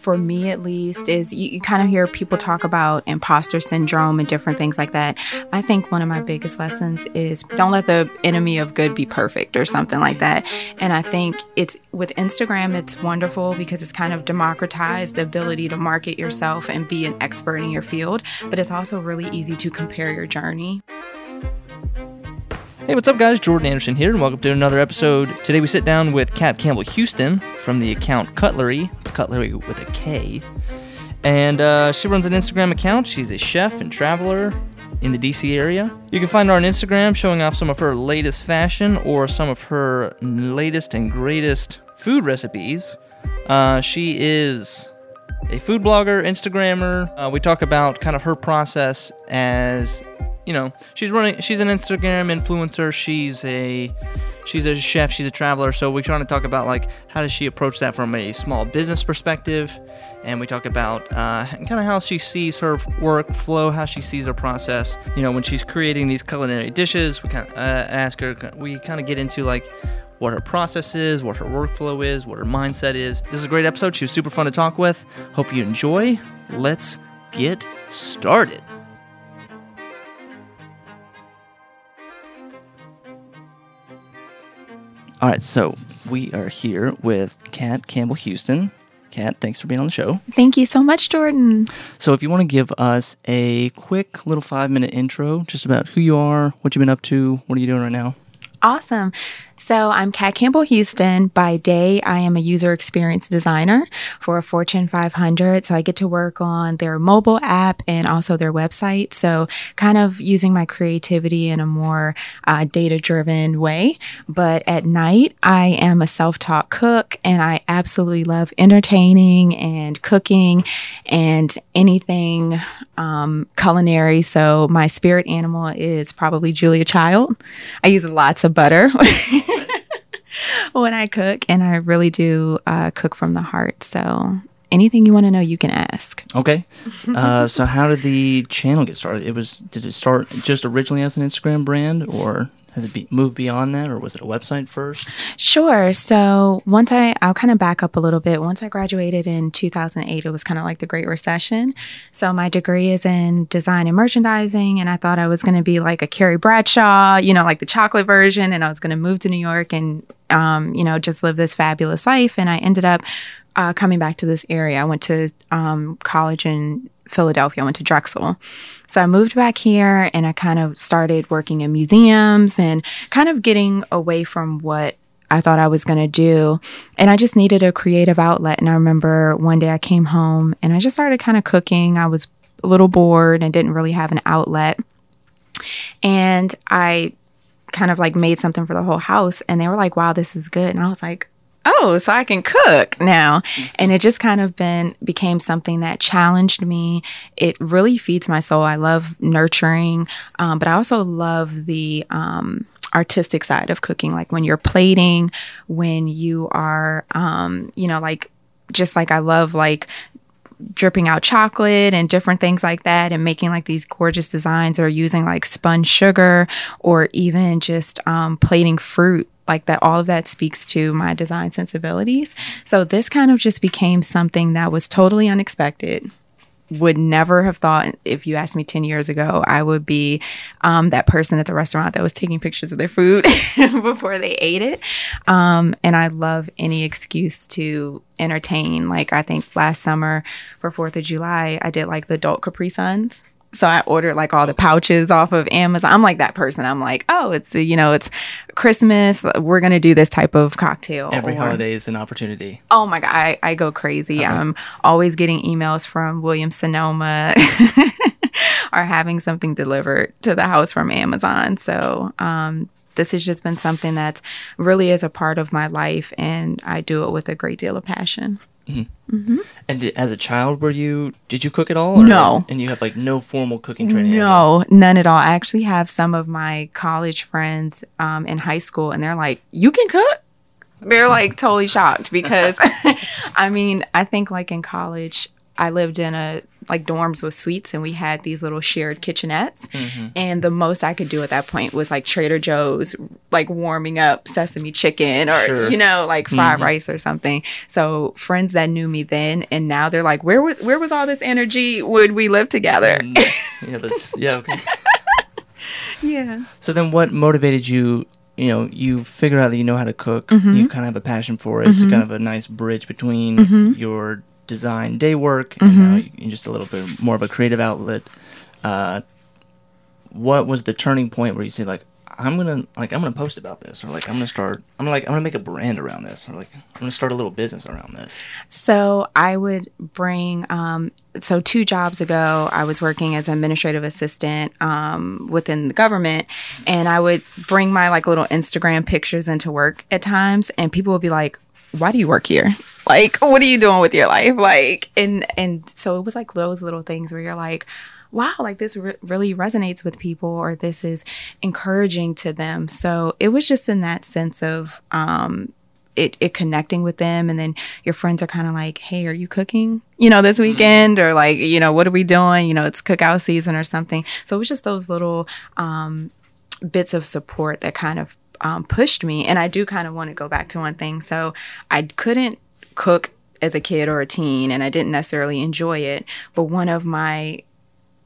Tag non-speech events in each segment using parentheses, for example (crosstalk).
for me at least, is you, you kind of hear people talk about imposter syndrome and different things like that. I think one of my biggest lessons is don't let the enemy of good be perfect or something like that. And I think it's with Instagram, it's wonderful because it's kind of democratized the ability to market yourself and be an expert in your field, but it's also really easy to compare your journey. Hey, what's up, guys? Jordan Anderson here, and welcome to another episode. Today we sit down with Kat Campbell Houston from the account Kutlery. Kutlery with a K. And uh, she runs an Instagram account. She's a chef and traveler in the DC area. You can find her on Instagram showing off some of her latest fashion or some of her latest and greatest food recipes. Uh, she is a food blogger, Instagrammer. Uh, we talk about kind of her process as you know, she's running. She's an Instagram influencer. She's a she's a chef. She's a traveler. So we're trying to talk about like how does she approach that from a small business perspective, and we talk about uh, kind of how she sees her workflow, how she sees her process. You know, when she's creating these culinary dishes, we kind of uh, ask her. We kind of get into like what her process is, what her workflow is, what her mindset is. This is a great episode. She was super fun to talk with. Hope you enjoy. Let's get started. All right, so we are here with Kat Campbell Houston. Kat, thanks for being on the show. Thank you so much, Jordan. So, if you want to give us a quick little five minute intro just about who you are, what you've been up to, what are you doing right now? Awesome. So, I'm Kat Campbell Houston. By day, I am a user experience designer for a Fortune 500. So, I get to work on their mobile app and also their website. So, kind of using my creativity in a more uh, data driven way. But at night, I am a self taught cook and I absolutely love entertaining and cooking and anything um, culinary. So, my spirit animal is probably Julia Child. I use lots of butter. (laughs) (laughs) when I cook, and I really do uh, cook from the heart. So anything you want to know, you can ask. Okay. Uh, so how did the channel get started? It was did it start just originally as an Instagram brand, or has it be, moved beyond that, or was it a website first? Sure. So once I, I'll kind of back up a little bit. Once I graduated in 2008, it was kind of like the Great Recession. So my degree is in design and merchandising, and I thought I was going to be like a Carrie Bradshaw, you know, like the chocolate version, and I was going to move to New York and, um, you know, just live this fabulous life. And I ended up uh, coming back to this area. I went to um, college in Philadelphia. I went to Drexel. So I moved back here and I kind of started working in museums and kind of getting away from what I thought I was going to do. And I just needed a creative outlet. And I remember one day I came home and I just started kind of cooking. I was a little bored and didn't really have an outlet. And I kind of like made something for the whole house and they were like, wow, this is good. And I was like, oh, so I can cook now. And it just kind of been became something that challenged me. It really feeds my soul. I love nurturing, um, but I also love the um, artistic side of cooking. Like when you're plating, when you are, um, you know, like just like I love like dripping out chocolate and different things like that and making like these gorgeous designs or using like spun sugar or even just um, plating fruit like that all of that speaks to my design sensibilities. So this kind of just became something that was totally unexpected. Would never have thought if you asked me 10 years ago i would be um, that person at the restaurant that was taking pictures of their food (laughs) before they ate it. Um, and i love any excuse to entertain. Like i think last summer for fourth of july i did like the adult capri suns so I ordered like all the pouches off of Amazon. I'm like that person. I'm like, oh, it's you know, it's Christmas. We're gonna do this type of cocktail. Every or, holiday is an opportunity. Oh my god, I, I go crazy. Uh-huh. I'm always getting emails from William Sonoma (laughs) or having something delivered to the house from Amazon. So um, this has just been something that really is a part of my life, and I do it with a great deal of passion. Mm-hmm. Mm-hmm. And did, as a child, were you did you cook at all? Or, no. And you have like no formal cooking training? No, none at all. I actually have some of my college friends um, in high school, and they're like, "You can cook." They're like totally shocked because, (laughs) I mean, I think like in college, I lived in a like dorms with suites and we had these little shared kitchenettes. Mm-hmm. And the most I could do at that point was like Trader Joe's, like warming up sesame chicken or, Sure. you know, like fried mm-hmm. rice or something. So friends that knew me then and now they're like, where, was where was all this energy Would we live together? Mm-hmm. yeah, that's, yeah, okay. (laughs) yeah. So then, what motivated you? You know, you figure out that you know how to cook. Mm-hmm. You kind of have a passion for it. It's kind of a nice bridge between your design day work and Mm-hmm. you just a little bit more of a creative outlet. Uh, what was the turning point where you say like, I'm gonna like I'm gonna post about this, or like I'm gonna start, I'm like I'm gonna make a brand around this, or like I'm gonna start a little business around this. So I would bring. Um, so two jobs ago, I was working as an administrative assistant um, within the government, and I would bring my like little Instagram pictures into work at times, and people would be like, "Why do you work here? Like, what are you doing with your life? Like?" And and so it was like those little things where you're like. Wow, like this re- really resonates with people, or this is encouraging to them. So it was just in that sense of um, it, it connecting with them and then your friends are kind of like hey are you cooking you know this weekend or like you know what are we doing you know it's cookout season or something so it was just those little um, bits of support that kind of um, pushed me and i do kind of want to go back to one thing so i couldn't cook as a kid or a teen and i didn't necessarily enjoy it but one of my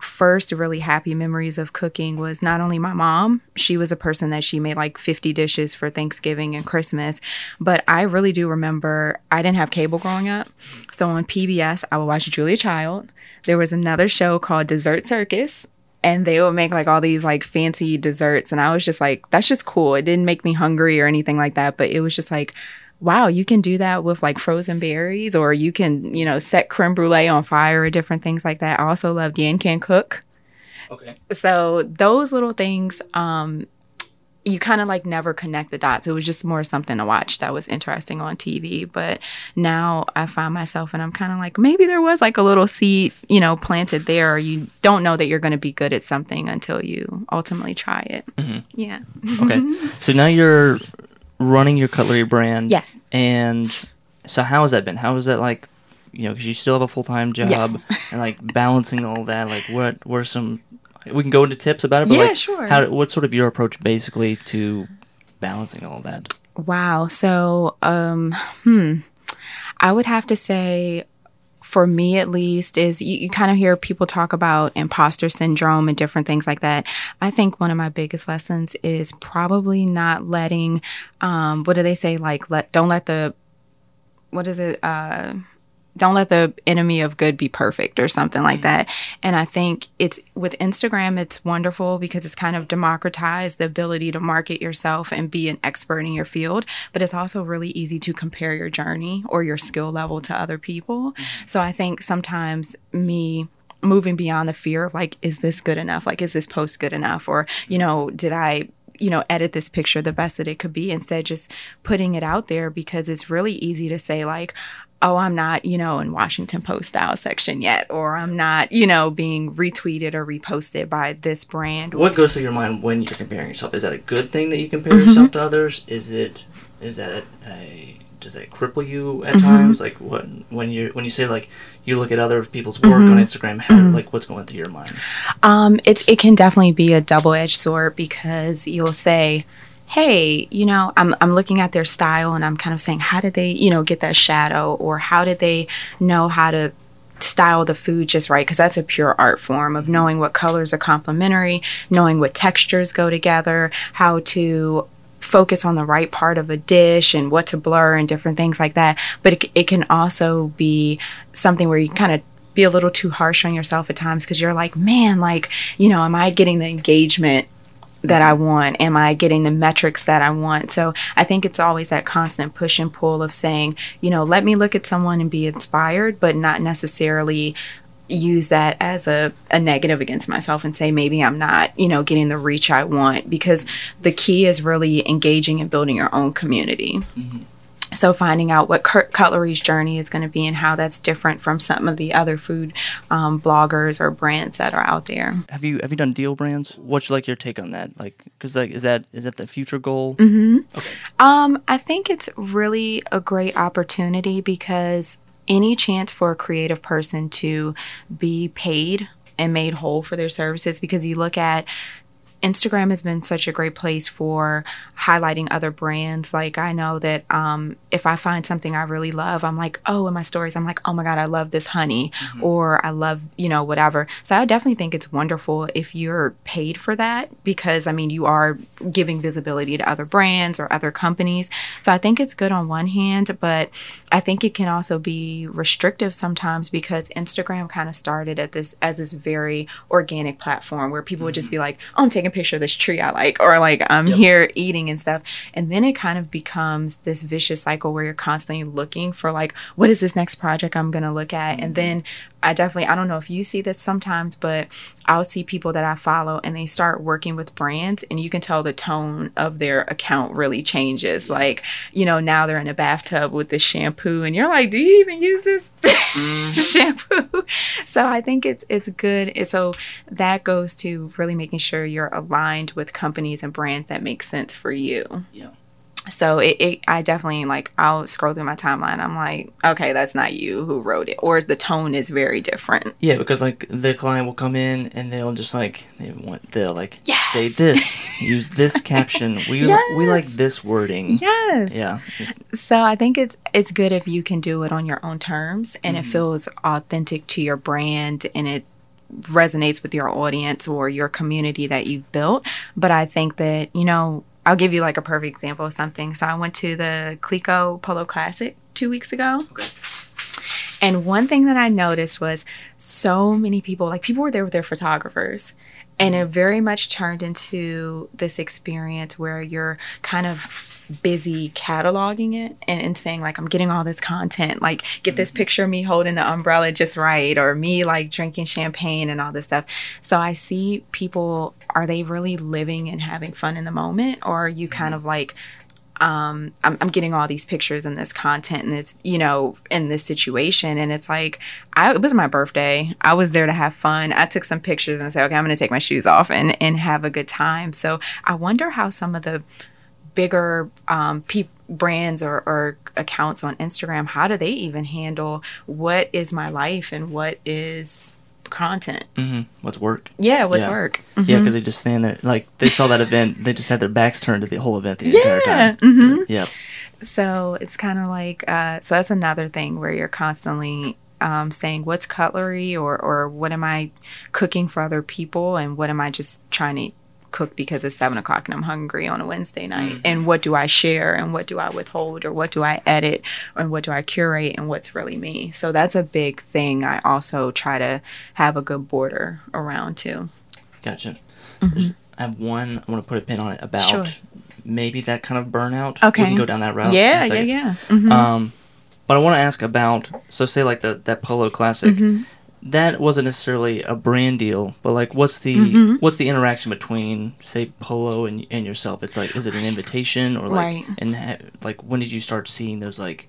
first really happy memories of cooking was not only my mom, she was a person that she made like 50 dishes for Thanksgiving and Christmas, but I really do remember I didn't have cable growing up. So on PBS, I would watch Julia Child. There was another show called Dessert Circus. And they would make like all these like fancy desserts. And I was just like, that's just cool. It didn't make me hungry or anything like that. But it was just like, wow, you can do that with like frozen berries, or you can, you know, set creme brulee on fire or different things like that. I also loved Yan Can Cook. Okay. So those little things, um, you kind of like never connect the dots. It was just more something to watch that was interesting on TV. But now I find myself and I'm kind of like, maybe there was like a little seed, you know, planted there, or you don't know that you're going to be good at something until you ultimately try it. Mm-hmm. Yeah. Okay. (laughs) so now you're running your Kutlery brand. Yes. And so how has that been? How is that like? You know, because you still have a full time job Yes. (laughs) and like balancing all that. Like, what were some? We can go into tips about it. But Yeah, like, sure. How? What's sort of your approach basically to balancing all that? Wow. So, um, hmm, I would have to say, for me at least, is you, you kind of hear people talk about imposter syndrome and different things like that. I think one of my biggest lessons is probably not letting, um, what do they say? Like, let don't let the, what is it? Uh, don't let the enemy of good be perfect or something like mm. that. And I think it's with Instagram, it's wonderful because it's kind of democratized the ability to market yourself and be an expert in your field. But it's also really easy to compare your journey or your skill level to other people. Mm. So I think sometimes me moving beyond the fear of like, is this good enough? Like, is this post good enough? Or, you know, did I you know, edit this picture the best that it could be instead just putting it out there because it's really easy to say like, oh, I'm not, you know, in Washington Post style section yet, or I'm not, you know, being retweeted or reposted by this brand. What goes through your mind when you're comparing yourself? Is that a good thing that you compare Mm-hmm. yourself to others? Is it? Is that a? Does that cripple you Mm-hmm. at times? Like what when you when you say like you look at other people's work Mm-hmm. on Instagram, how, like what's going through your mind? Um, it's it can definitely be a double edged sword because you'll say, "Hey, you know, I'm I'm looking at their style and I'm kind of saying, how did they, you know, get that shadow, or how did they know how to." style the food just right because that's a pure art form of knowing what colors are complementary knowing what textures go together how to focus on the right part of a dish and what to blur and different things like that but it, it can also be something where you kind of be a little too harsh on yourself at times because you're like man like you know am i getting the engagement that I want? Am I getting the metrics that I want? So I think it's always that constant push and pull of saying, you know, let me look at someone and be inspired, but not necessarily use that as a, a negative against myself and say maybe I'm not, you know, getting the reach I want because the key is really engaging and building your own community. Mm-hmm. So finding out what Kutlery's journey is going to be and how that's different from some of the other food um, bloggers or brands that are out there. Have you have you done deal brands? What's like your take on that? Like, because like is that is that the future goal? Mm-hmm. Um, I think it's really a great opportunity because any chance for a creative person to be paid and made whole for their services because you look at Instagram has been such a great place for highlighting other brands. Like I know that um, if I find something I really love, I'm like, oh, in my stories, I'm like, oh my god, I love this honey, mm-hmm. or I love you know whatever. So I definitely think it's wonderful if you're paid for that because I mean you are giving visibility to other brands or other companies. So I think it's good on one hand, but I think it can also be restrictive sometimes because Instagram kind of started at this as this very organic platform where people mm-hmm. would just mm-hmm. be like, oh, I'm taking picture of this tree I like, or like I'm yep. here eating and stuff. And then it kind of becomes this vicious cycle where you're constantly looking for like, what is this next project I'm gonna look at? And then I definitely, I don't know if you see this sometimes, but I'll see people that I follow and they start working with brands and you can tell the tone of their account really changes. Like, you know, now they're in a bathtub with this shampoo and you're like, do you even use this (laughs) mm-hmm. shampoo? So I think it's it's good. So that goes to really making sure you're aligned with companies and brands that make sense for you. Yeah so it, it, i definitely like i'll scroll through my timeline. I'm like okay that's not you who wrote it. Or the tone is very different. Yeah because like the client will come in and they'll just like they want they'll like yes! say this use this (laughs) caption. We yes! we like this wording. Yes. Yeah. So i think it's it's good if you can do it on your own terms and mm-hmm. it feels authentic to your brand and it resonates with your audience or your community that you've built. But i think that you know I'll give you like a perfect example of something. So I went to the Clicquot Polo Classic two weeks ago. Okay. And one thing that I noticed was so many people, like people were there with their photographers. And it very much turned into this experience where you're kind of busy cataloging it and, and saying like i'm getting all this content like get this mm-hmm. picture of me holding the umbrella just right or me like drinking champagne and all this stuff so i see people are they really living and having fun in the moment or are you kind mm-hmm. of like um, I'm, I'm, getting all these pictures and this content and this, you know, in this situation. And it's like, I, it was my birthday. I was there to have fun. I took some pictures and said, okay, I'm going to take my shoes off and, and have a good time. So I wonder how some of the bigger um, pe- brands or, or accounts on Instagram, how do they even handle what is my life and what is content. Mm-hmm. What's work? Yeah, what's yeah. work? Mm-hmm. Yeah, because they just stand there. Like they saw that event, they just had their backs turned to the whole event the yeah. entire time. Mm-hmm. Yeah. So it's kind of like uh, so that's another thing where you're constantly um, saying what's Kutlery or or what am I cooking for other people and what am I just trying to cook because it's seven o'clock and I'm hungry on a Wednesday night? Mm-hmm. And what do I share and what do I withhold or what do I edit and what do I curate and what's really me? So that's a big thing. I also try to have a good border around too. Gotcha. Mm-hmm. I have one, I want to put a pin on it about sure. maybe that kind of burnout. Okay. We can go down that route. Yeah, yeah, yeah. Mm-hmm. Um, but I want to ask about, so say like the that Polo Classic mm-hmm that wasn't necessarily a brand deal, but like, what's the mm-hmm. what's the interaction between say Polo and and yourself? It's like, is it an invitation or like, right. and ha- like, when did you start seeing those like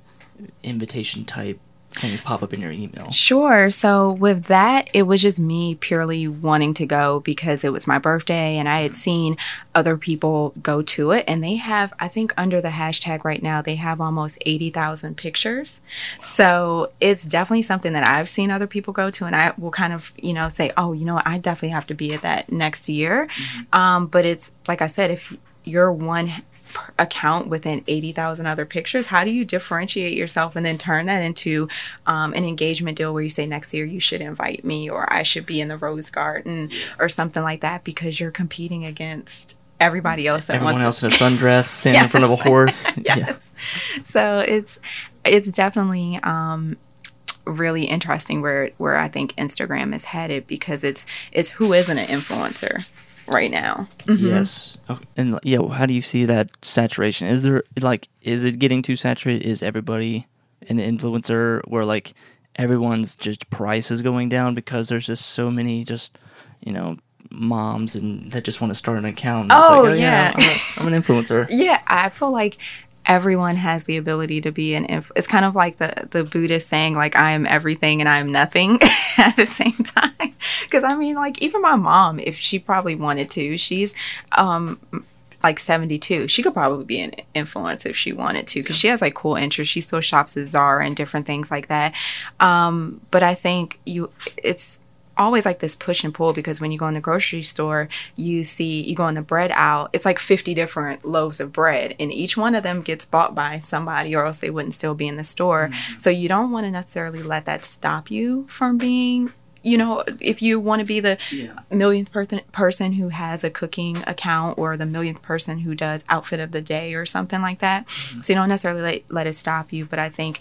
invitation type things pop up in your email? Sure. So with that, it was just me purely wanting to go because it was my birthday and I had seen other people go to it and they have I think under the hashtag right now they have almost 80,000 pictures. So it's definitely something that I've seen other people go to and I will kind of, you know, say, "Oh, you know, I definitely have to be at that next year." Mm-hmm. Um, but it's like I said if you're one account within 80,000 other pictures? How do you differentiate yourself and then turn that into um, an engagement deal where you say next year you should invite me or I should be in the Rose Garden or something like that because you're competing against everybody else that everyone else in a sundress (laughs) standing yes. in front of a horse (laughs) yes. Yeah. so it's it's definitely um, really interesting where where I think Instagram is headed because it's it's who isn't an influencer right now. Mm-hmm. Yes. Okay. And yeah, how do you see that saturation? Is there like is it getting too saturated? Is everybody an influencer where like everyone's just price is going down because there's just so many just you know moms and that just want to start an account. Oh, like, oh, yeah, yeah I'm, a, I'm, an influencer. (laughs) yeah, I feel like everyone has the ability to be an inf- it's kind of like the the buddhist saying like i am everything and i am nothing (laughs) at the same time because i mean like even my mom if she probably wanted to she's um like 72. She could probably be an influence if she wanted to because she has like cool interests. She still shops at Zara and different things like that. Um, but I think you, it's always like this push and pull because when you go in the grocery store, you see, you go in the bread aisle, it's like 50 different loaves of bread, and each one of them gets bought by somebody, or else they wouldn't still be in the store. Mm-hmm. So you don't want to necessarily let that stop you from being you know, if you want to be the yeah. millionth person person who has a cooking account or the millionth person who does outfit of the day or something like that, mm-hmm. so you don't necessarily let, let it stop you. But I think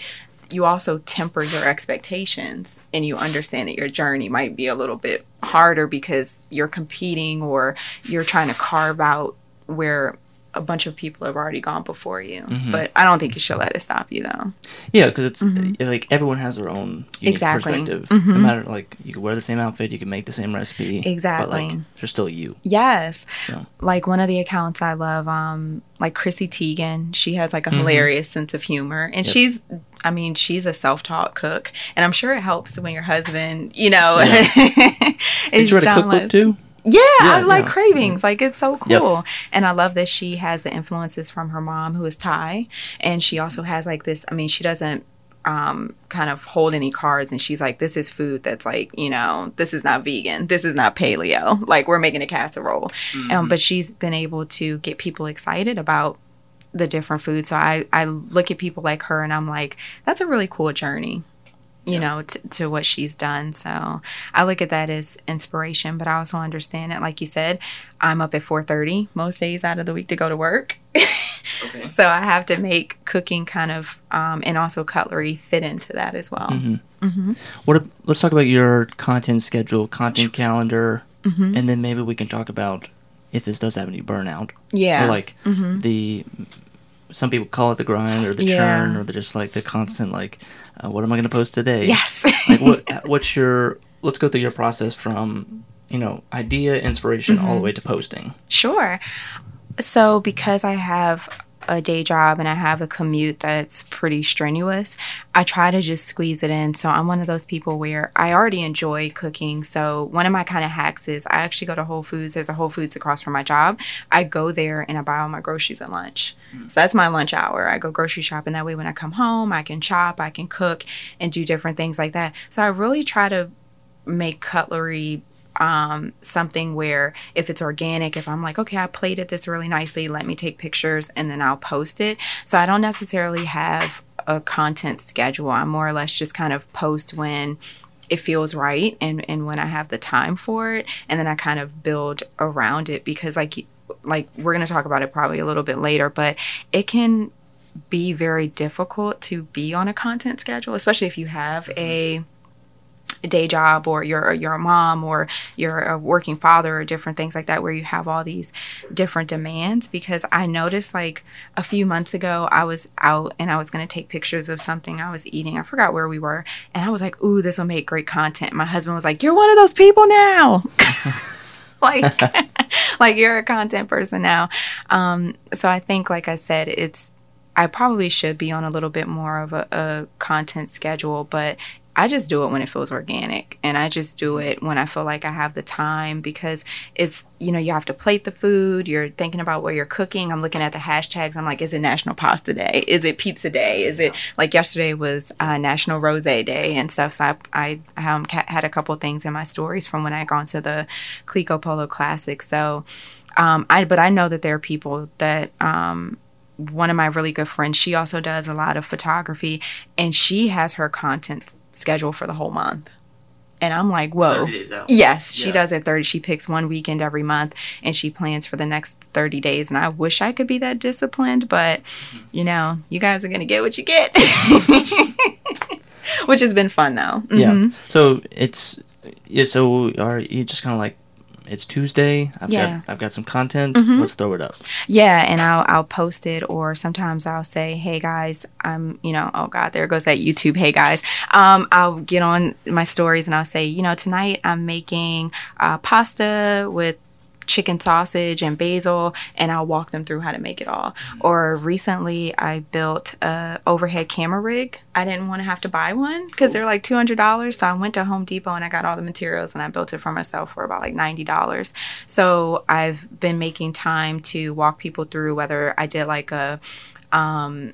you also temper your expectations and you understand that your journey might be a little bit harder because you're competing or you're trying to carve out where a bunch of people have already gone before you. Mm-hmm. But I don't think you should let it stop you though. Yeah, because it's mm-hmm. like everyone has their own exactly. perspective. Mm-hmm. No matter like you can wear the same outfit, you can make the same recipe. Exactly. But like they're still you. Yes. So. Like one of the accounts I love, um, like Chrissy Teigen, she has like a mm-hmm. hilarious sense of humor, and yep. she's I mean, she's a self-taught cook, and I'm sure it helps when your husband, you know, yeah. (laughs) is you write a cookbook too? Yeah, yeah, I like yeah. cravings. Like it's so cool. Yep. And I love that she has the influences from her mom who is Thai. And she also has like this I mean, she doesn't um, kind of hold any cards and she's like, This is food that's like, you know, this is not vegan. This is not paleo. (laughs) Like we're making a casserole. Um, mm-hmm. Um, but she's been able to get people excited about the different foods. So I, I look at people like her and I'm like, that's a really cool journey you know t- to what she's done so i look at that as inspiration but i also understand it like you said i'm up at 4.30 most days out of the week to go to work okay. (laughs) so i have to make cooking kind of um, and also Kutlery fit into that as well mm-hmm. Mm-hmm. what let's talk about your content schedule content calendar mm-hmm. and then maybe we can talk about if this does have any burnout yeah or like mm-hmm. the some people call it the grind or the yeah. churn or the just like the constant like uh, what am I going to post today? Yes. like what what's your let's go through your process from you know idea inspiration mm-hmm. all the mm-hmm. way to posting. Sure. So because I have a day job and I have a commute that's pretty strenuous, I try to just squeeze it in. So I'm one of those people where I already enjoy cooking. So one of my kind of hacks is I actually go to Whole Foods. There's a Whole Foods across from my job. I go there and I buy all my groceries at lunch. Mm. So that's my lunch hour. I go grocery shopping. That way when I come home, I can chop, I can cook and do different things like that. So I really try to make Kutlery um, something where if it's organic, if I'm like, okay, I plated this really nicely, let me take pictures and then I'll post it. So I don't necessarily have a content schedule. I more or less just kind of post when it feels right and, and when I have the time for it. And then I kind of build around it because like like we're gonna talk about it probably a little bit later, but it can be very difficult to be on a content schedule, especially if you have a day job or you're you're a mom or you're a working father or different things like that where you have all these different demands. Because I noticed like a few months ago I was out and I was going to take pictures of something I was eating. I forgot where we were. And I was like ooh this will make great content. My husband was like you're one of those people now. (laughs) Like (laughs) like you're a content person now. Um so I think like I said it's I probably should be on a little bit more of a, a, content schedule, but I just do it when it feels organic and I just do it when I feel like I have the time because it's, you know, you have to plate the food, you're thinking about what you're cooking. I'm looking at the hashtags. I'm like, is it National Pasta Day? Is it Pizza Day? Is it like yesterday was uh, National Rose Day and stuff. So I, I um, had a couple things in my stories from when I gone to the Clicquot Polo Classic. So, um, I, but I know that there are people that, um, one of my really good friends, she also does a lot of photography and she has her content schedule for the whole month. And I'm like, whoa. Yes, she yeah. does it 30. She picks one weekend every month and she plans for the next 30 days. And I wish I could be that disciplined, but mm-hmm. you know, you guys are going to get what you get. (laughs) Which has been fun though. Mm-hmm. Yeah. So it's, yeah, so are you just kind of like it's Tuesday. I've yeah. got I've got some content. Mm-hmm. Let's throw it up. Yeah, and I'll I'll post it or sometimes I'll say, "Hey guys, I'm, you know, oh god, there goes that YouTube, hey guys." Um I'll get on my stories and I'll say, "You know, tonight I'm making uh, pasta with chicken sausage and basil and I'll walk them through how to make it all. Or recently I built a overhead camera rig. I didn't want to have to buy one because they're like $200. So I went to Home Depot and I got all the materials and I built it for myself for about like $90. So I've been making time to walk people through whether I did like a um,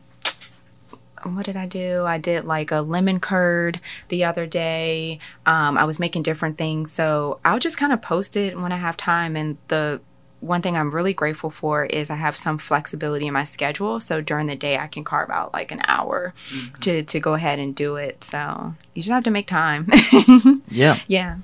what did I do? I did like a lemon curd the other day. Um, I was making different things. So I'll just kind of post it when I have time. And the one thing I'm really grateful for is I have some flexibility in my schedule. So during the day, I can carve out like an hour mm-hmm. to, to go ahead and do it. So you just have to make time. (laughs) yeah. Yeah.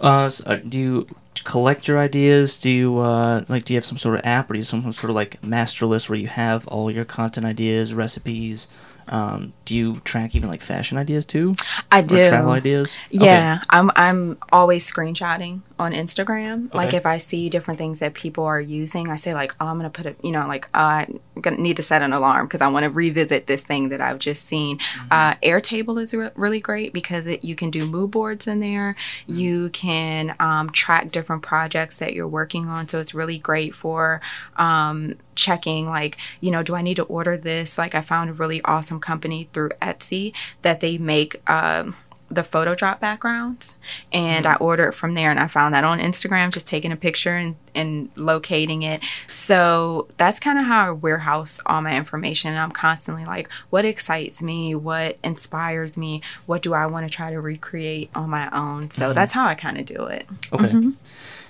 Uh, so uh, do you collect your ideas? Do you uh, like? Do you have some sort of app, or do you have some sort of like master list where you have all your content ideas, recipes, um, do you track even like fashion ideas too? I do. travel ideas? Yeah, okay. I'm I'm always screenshotting on Instagram. Okay. Like if I see different things that people are using, I say like, oh, I'm gonna put it. You know, like I'm gonna need to set an alarm because I want to revisit this thing that I've just seen. Mm-hmm. Uh, Airtable is re- really great because it, you can do mood boards in there. Mm-hmm. You can um, track different projects that you're working on, so it's really great for. Um, checking like you know do i need to order this like i found a really awesome company through etsy that they make um, the photo drop backgrounds and mm-hmm. I ordered from there and I found that on Instagram just taking a picture and, and locating it so that's kind of how I warehouse all my information And I'm constantly like what excites me what inspires me what do I want to try to recreate on my own so mm-hmm. that's how I kind of do it okay mm-hmm.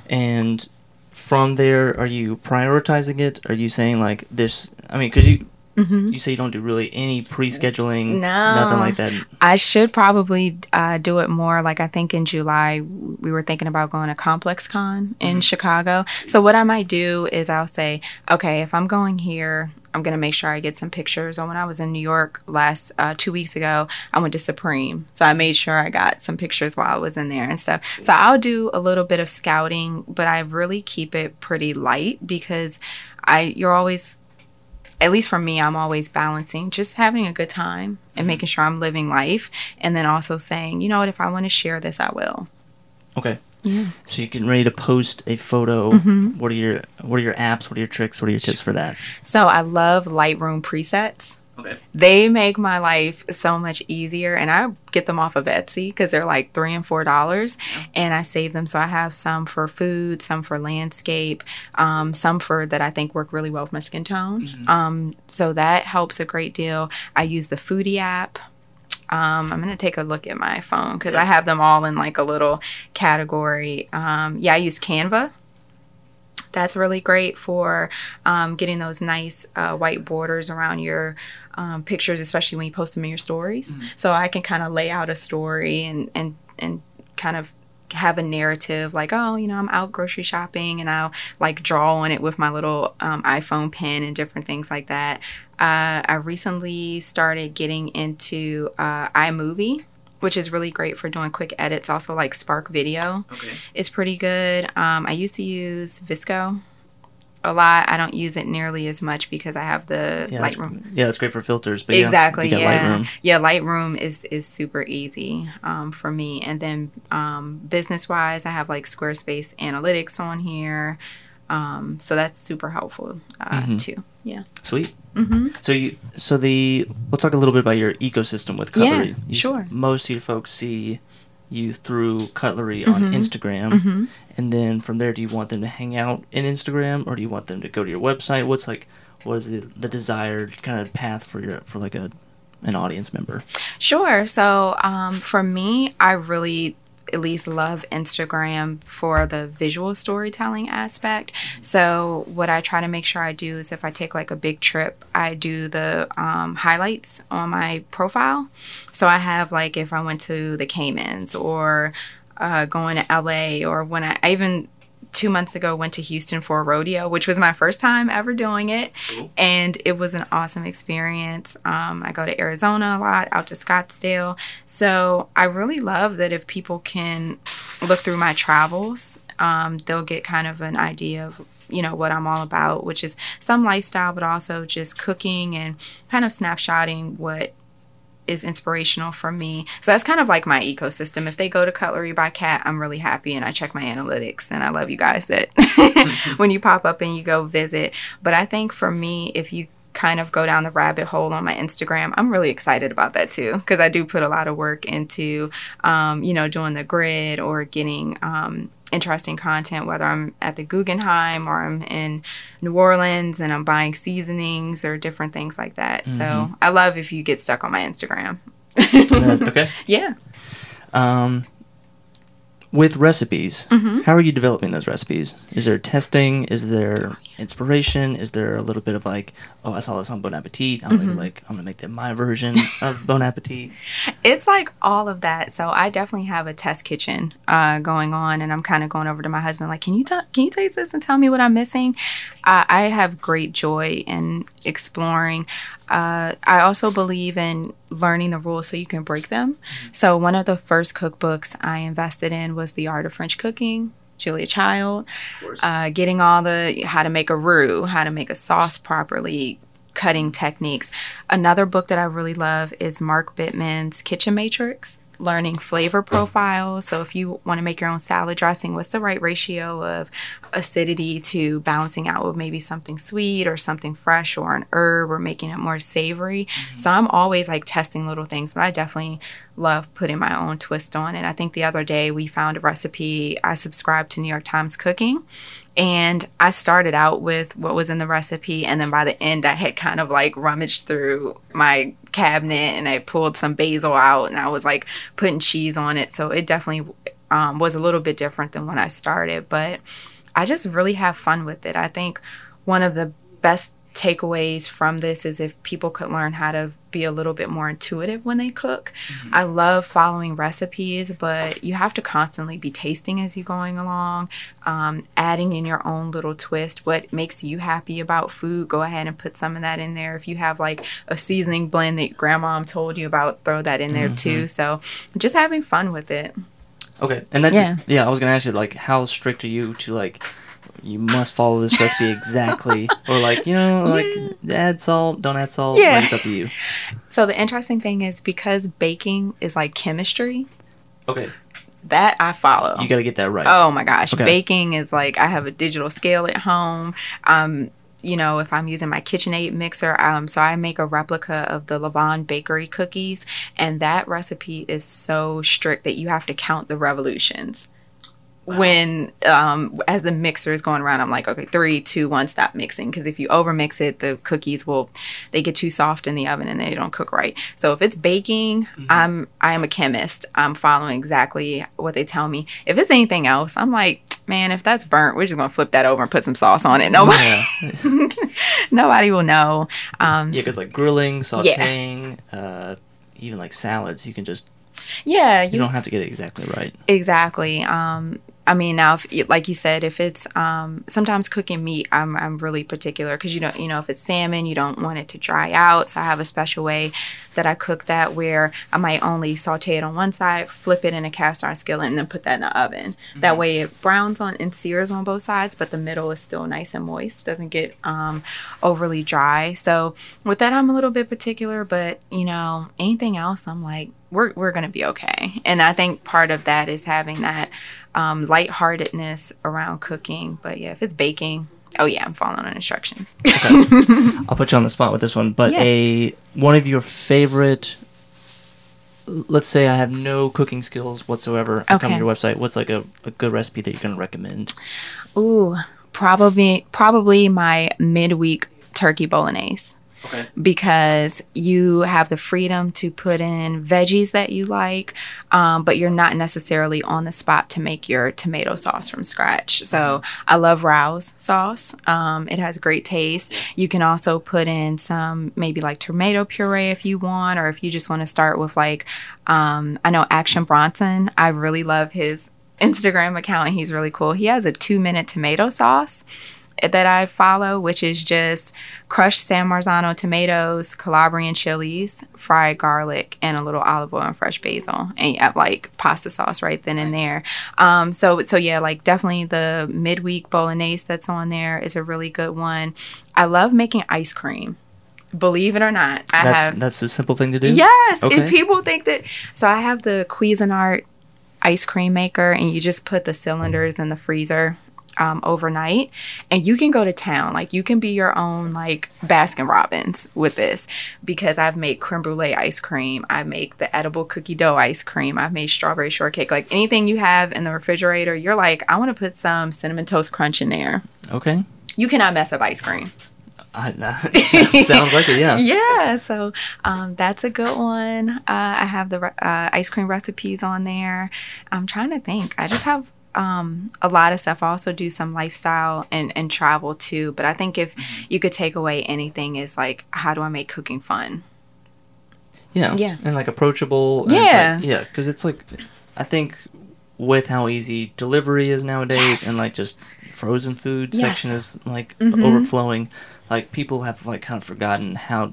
and from there, are you prioritizing it? Are you saying like this? I mean, because you Mm-hmm. You say you don't do really any pre-scheduling, no, nothing like that. I should probably uh, do it more. Like I think in July we were thinking about going to Complex Con in mm-hmm. Chicago. So what I might do is I'll say, okay, if I'm going here, I'm gonna make sure I get some pictures. Or when I was in New York last uh, two weeks ago, I went to Supreme, so I made sure I got some pictures while I was in there and stuff. So I'll do a little bit of scouting, but I really keep it pretty light because I you're always at least for me, I'm always balancing just having a good time and mm-hmm. making sure I'm living life, and then also saying, you know what, if I want to share this, I will. Okay. Yeah. So you're getting ready to post a photo. Mm-hmm. What are your What are your apps? What are your tricks? What are your tips for that? So I love Lightroom presets. They make my life so much easier, and I get them off of Etsy because they're like three and four dollars, and I save them. So I have some for food, some for landscape, um, some for that I think work really well with my skin tone. Mm-hmm. Um, so that helps a great deal. I use the Foodie app. Um, I'm gonna take a look at my phone because I have them all in like a little category. Um, yeah, I use Canva. That's really great for um, getting those nice uh, white borders around your um, pictures, especially when you post them in your stories. Mm-hmm. So I can kind of lay out a story and and and kind of have a narrative like oh you know i'm out grocery shopping and i'll like draw on it with my little um, iphone pen and different things like that uh, i recently started getting into uh, imovie which is really great for doing quick edits also like spark video okay. is pretty good um, i used to use VSCO a lot. I don't use it nearly as much because I have the yeah, Lightroom. yeah, it's great for filters. But exactly. Yeah, yeah. Lightroom. Yeah, Lightroom is is super easy um, for me. And then um, business wise, I have like Squarespace Analytics on here, um, so that's super helpful uh, mm-hmm. too. Yeah. Sweet. Mm-hmm. So you so the let's talk a little bit about your ecosystem with Kutlery. Yeah, you sure. S- most of your folks see you through Kutlery on mm-hmm. Instagram. And then from there, do you want them to hang out in Instagram or do you want them to go to your website? What's like, what is the, the desired kind of path for your, for like a, an audience member? Sure. So um, for me, I really at least love Instagram for the visual storytelling aspect. So what I try to make sure I do is if I take like a big trip, I do the um, highlights on my profile. So I have like if I went to the Caymans or uh, going to LA or when I, I even two months ago went to Houston for a rodeo, which was my first time ever doing it, and it was an awesome experience. Um, I go to Arizona a lot, out to Scottsdale, so I really love that if people can look through my travels, um, they'll get kind of an idea of you know what I'm all about, which is some lifestyle, but also just cooking and kind of snapshotting what is inspirational for me. So that's kind of like my ecosystem. If they go to Kutlery by Kat, I'm really happy and I check my analytics and I love you guys that (laughs) (laughs) when you pop up and you go visit. But I think for me, if you kind of go down the rabbit hole on my Instagram, I'm really excited about that too because I do put a lot of work into, um, you know, doing the grid or getting um, interesting content, whether I'm at the Guggenheim or I'm in New Orleans and I'm buying seasonings or different things like that. Mm-hmm. So I love if you get stuck on my Instagram. (laughs) okay. Yeah. Um, with recipes, mm-hmm. how are you developing those recipes? Is there testing? Is there inspiration? Is there a little bit of like, oh, I saw this on Bon Appetit. I'm mm-hmm. like, I'm gonna make that my version of (laughs) Bon Appetit. It's like all of that. So I definitely have a test kitchen uh, going on, and I'm kind of going over to my husband like, can you t- can you taste this and tell me what I'm missing? Uh, I have great joy in exploring. Uh, I also believe in learning the rules so you can break them. Mm-hmm. So, one of the first cookbooks I invested in was The Art of French Cooking. Julia Child, uh, getting all the how to make a roux, how to make a sauce properly, cutting techniques. Another book that I really love is Mark Bittman's Kitchen Matrix learning flavor profiles. So if you want to make your own salad dressing, what's the right ratio of acidity to balancing out with maybe something sweet or something fresh or an herb or making it more savory. Mm-hmm. So I'm always like testing little things, but I definitely love putting my own twist on it. I think the other day we found a recipe. I subscribed to New York Times Cooking and I started out with what was in the recipe, and then by the end, I had kind of like rummaged through my cabinet and I pulled some basil out and I was like putting cheese on it. So it definitely um, was a little bit different than when I started, but I just really have fun with it. I think one of the best takeaways from this is if people could learn how to be a little bit more intuitive when they cook. Mm-hmm. I love following recipes, but you have to constantly be tasting as you're going along, um, adding in your own little twist. What makes you happy about food? Go ahead and put some of that in there. If you have like a seasoning blend that grandma told you about, throw that in there mm-hmm. too. So just having fun with it. Okay, and then yeah. yeah, I was gonna ask you like, how strict are you to like you must follow this recipe exactly (laughs) or like you know like add salt don't add salt yeah like, it's up to you so the interesting thing is because baking is like chemistry okay that I follow. You got to get that right. Oh my gosh, okay. baking is like I have a digital scale at home. Um, you know, if I'm using my KitchenAid mixer, um, so I make a replica of the Levain bakery cookies, and that recipe is so strict that you have to count the revolutions when um, as the mixer is going around i'm like okay three two one stop mixing. Because if you over mix it the cookies will they get too soft in the oven and they don't cook right. So if it's baking mm-hmm. i'm i am a chemist. I'm following exactly what they tell me. If it's anything else i'm like man if that's burnt we're just gonna flip that over and put some sauce on it. Nobody yeah. (laughs) nobody will know. Um, yeah because like grilling sauteing yeah. uh, even like salads you can just yeah you, you, don't have to get it exactly right. Exactly. Um, I mean, now, if, like you said, if it's um, sometimes cooking meat, I'm, I'm really particular because you don't, you know, if it's salmon, you don't want it to dry out. So I have a special way that I cook that where I might only saute it on one side, flip it in a cast iron skillet, and then put that in the oven. Mm-hmm. That way it browns on and sears on both sides, but the middle is still nice and moist, doesn't get um, overly dry. So with that, I'm a little bit particular, but you know, anything else, I'm like, we're, we're going to be okay. And I think part of that is having that um, lightheartedness around cooking. But yeah, if it's baking, oh yeah, I'm following on instructions. okay. (laughs) I'll put you on the spot with this one. But yeah. a one of your favorite. Let's say I have no cooking skills whatsoever. I okay. come to your website. What's like a, a good recipe that you're gonna recommend? Ooh, probably probably my midweek turkey bolognese. Okay. Because you have the freedom to put in veggies that you like, um, but you're not necessarily on the spot to make your tomato sauce from scratch. So. I love Rao's sauce. Um, it has great taste. You can also put in some maybe like tomato puree if you want, or if you just want to start with like, um, I know Action Bronson. I really love his Instagram account he's really cool. He has a two minute tomato sauce that I follow, which is just crushed San Marzano tomatoes, Calabrian chilies, fried garlic, and a little olive oil and fresh basil, and you have like pasta sauce right then and there. Um, so so yeah, like definitely the midweek bolognese that's on there is a really good one. I love making ice cream Believe it or not, I That's have. that's a simple thing to do. Yes, Okay. people think that. So I have the Cuisinart ice cream maker, and you just put the cylinders in the freezer um, overnight, and you can go to town. Like you can be your own like Baskin Robbins with this, because I've made creme brulee ice cream. I make the edible cookie dough ice cream. I've made strawberry shortcake. Like anything you have in the refrigerator, you're like, I want to put some cinnamon toast crunch in there. Okay. You cannot mess up ice cream. I, (laughs) sounds like it. Yeah. (laughs) Yeah, so um, that's a good one. Uh, I have the re- uh, ice cream recipes on there. I'm trying to think. I just have um, a lot of stuff. I also do some lifestyle and, and travel too. But I think if you could take away anything, is like, how do I make cooking fun? Yeah. Yeah. And like approachable. and Yeah. like- yeah. Because it's like, I think with how easy delivery is nowadays Yes. and like just frozen food Yes. section is like Mhm. overflowing, like people have like kind of forgotten how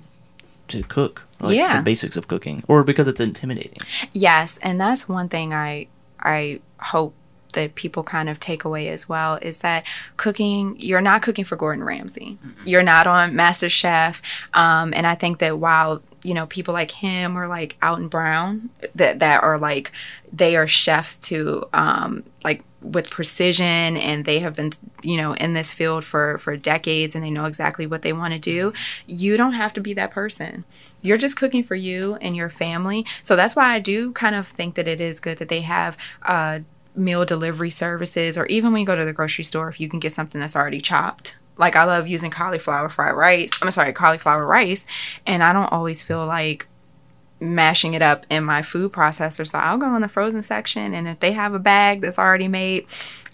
to cook. Like Yeah. the basics of cooking. Or because it's intimidating. Yes, and that's one thing I I hope that people kind of take away as well is that cooking you're not cooking for Gordon Ramsay. You're not on Master Chef. Um, and I think that while you know people like him or like Out Alton Brown that that are like they are chefs to um, like with precision and they have been you know in this field for for decades and they know exactly what they want to do you don't have to be that person you're just cooking for you and your family so that's why i do kind of think that it is good that they have uh, meal delivery services or even when you go to the grocery store if you can get something that's already chopped like i love using cauliflower fried rice i'm sorry cauliflower rice and i don't always feel like mashing it up in my food processor. So I'll go in the frozen section and if they have a bag that's already made,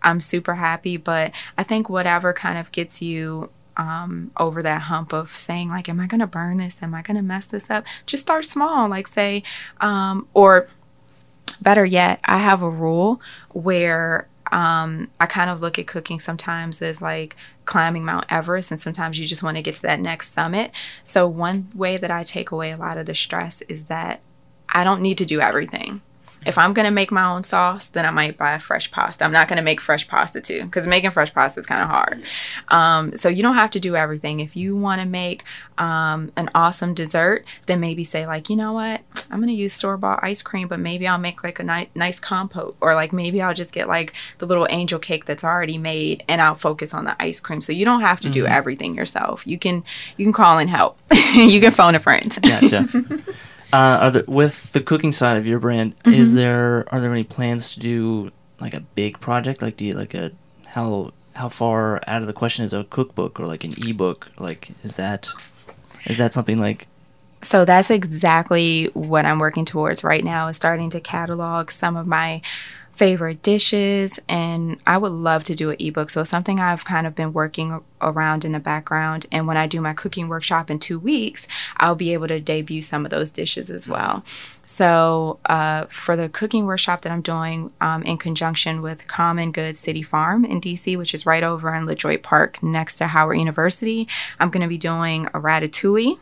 I'm super happy. But I think whatever kind of gets you um, over that hump of saying like, am I going to burn this? Am I going to mess this up? Just start small. Like say, um, or better yet, I have a rule where um, I kind of look at cooking sometimes as like climbing Mount Everest, and sometimes you just want to get to that next summit. So, one way that I take away a lot of the stress is that I don't need to do everything. If I'm gonna make my own sauce, then I might buy a fresh pasta. I'm not gonna make fresh pasta too, because making fresh pasta is kind of hard. Um, so you don't have to do everything. If you want to make um, an awesome dessert, then maybe say like, you know what, I'm gonna use store bought ice cream, but maybe I'll make like a ni- nice compote, or like maybe I'll just get like the little angel cake that's already made, and I'll focus on the ice cream. So you don't have to do everything yourself. You can you can call in help. (laughs) you can phone a friend. Gotcha. (laughs) uh, are there, with the cooking side of your brand, Mm-hmm. is there are there any plans to do like a big project? Like, do you like a how how far out of the question is a cookbook or like an ebook? Like, is that is that something like So that's exactly what I'm working towards right now is starting to catalog some of my favorite dishes and I would love to do an ebook. So something I've kind of been working around in the background and when I do my cooking workshop in 2 weeks, I'll be able to debut some of those dishes as well. So uh, for the cooking workshop that I'm doing um, in conjunction with Common Good City Farm in DC, which is right over in LeDroit Park next to Howard University, I'm going to be doing a ratatouille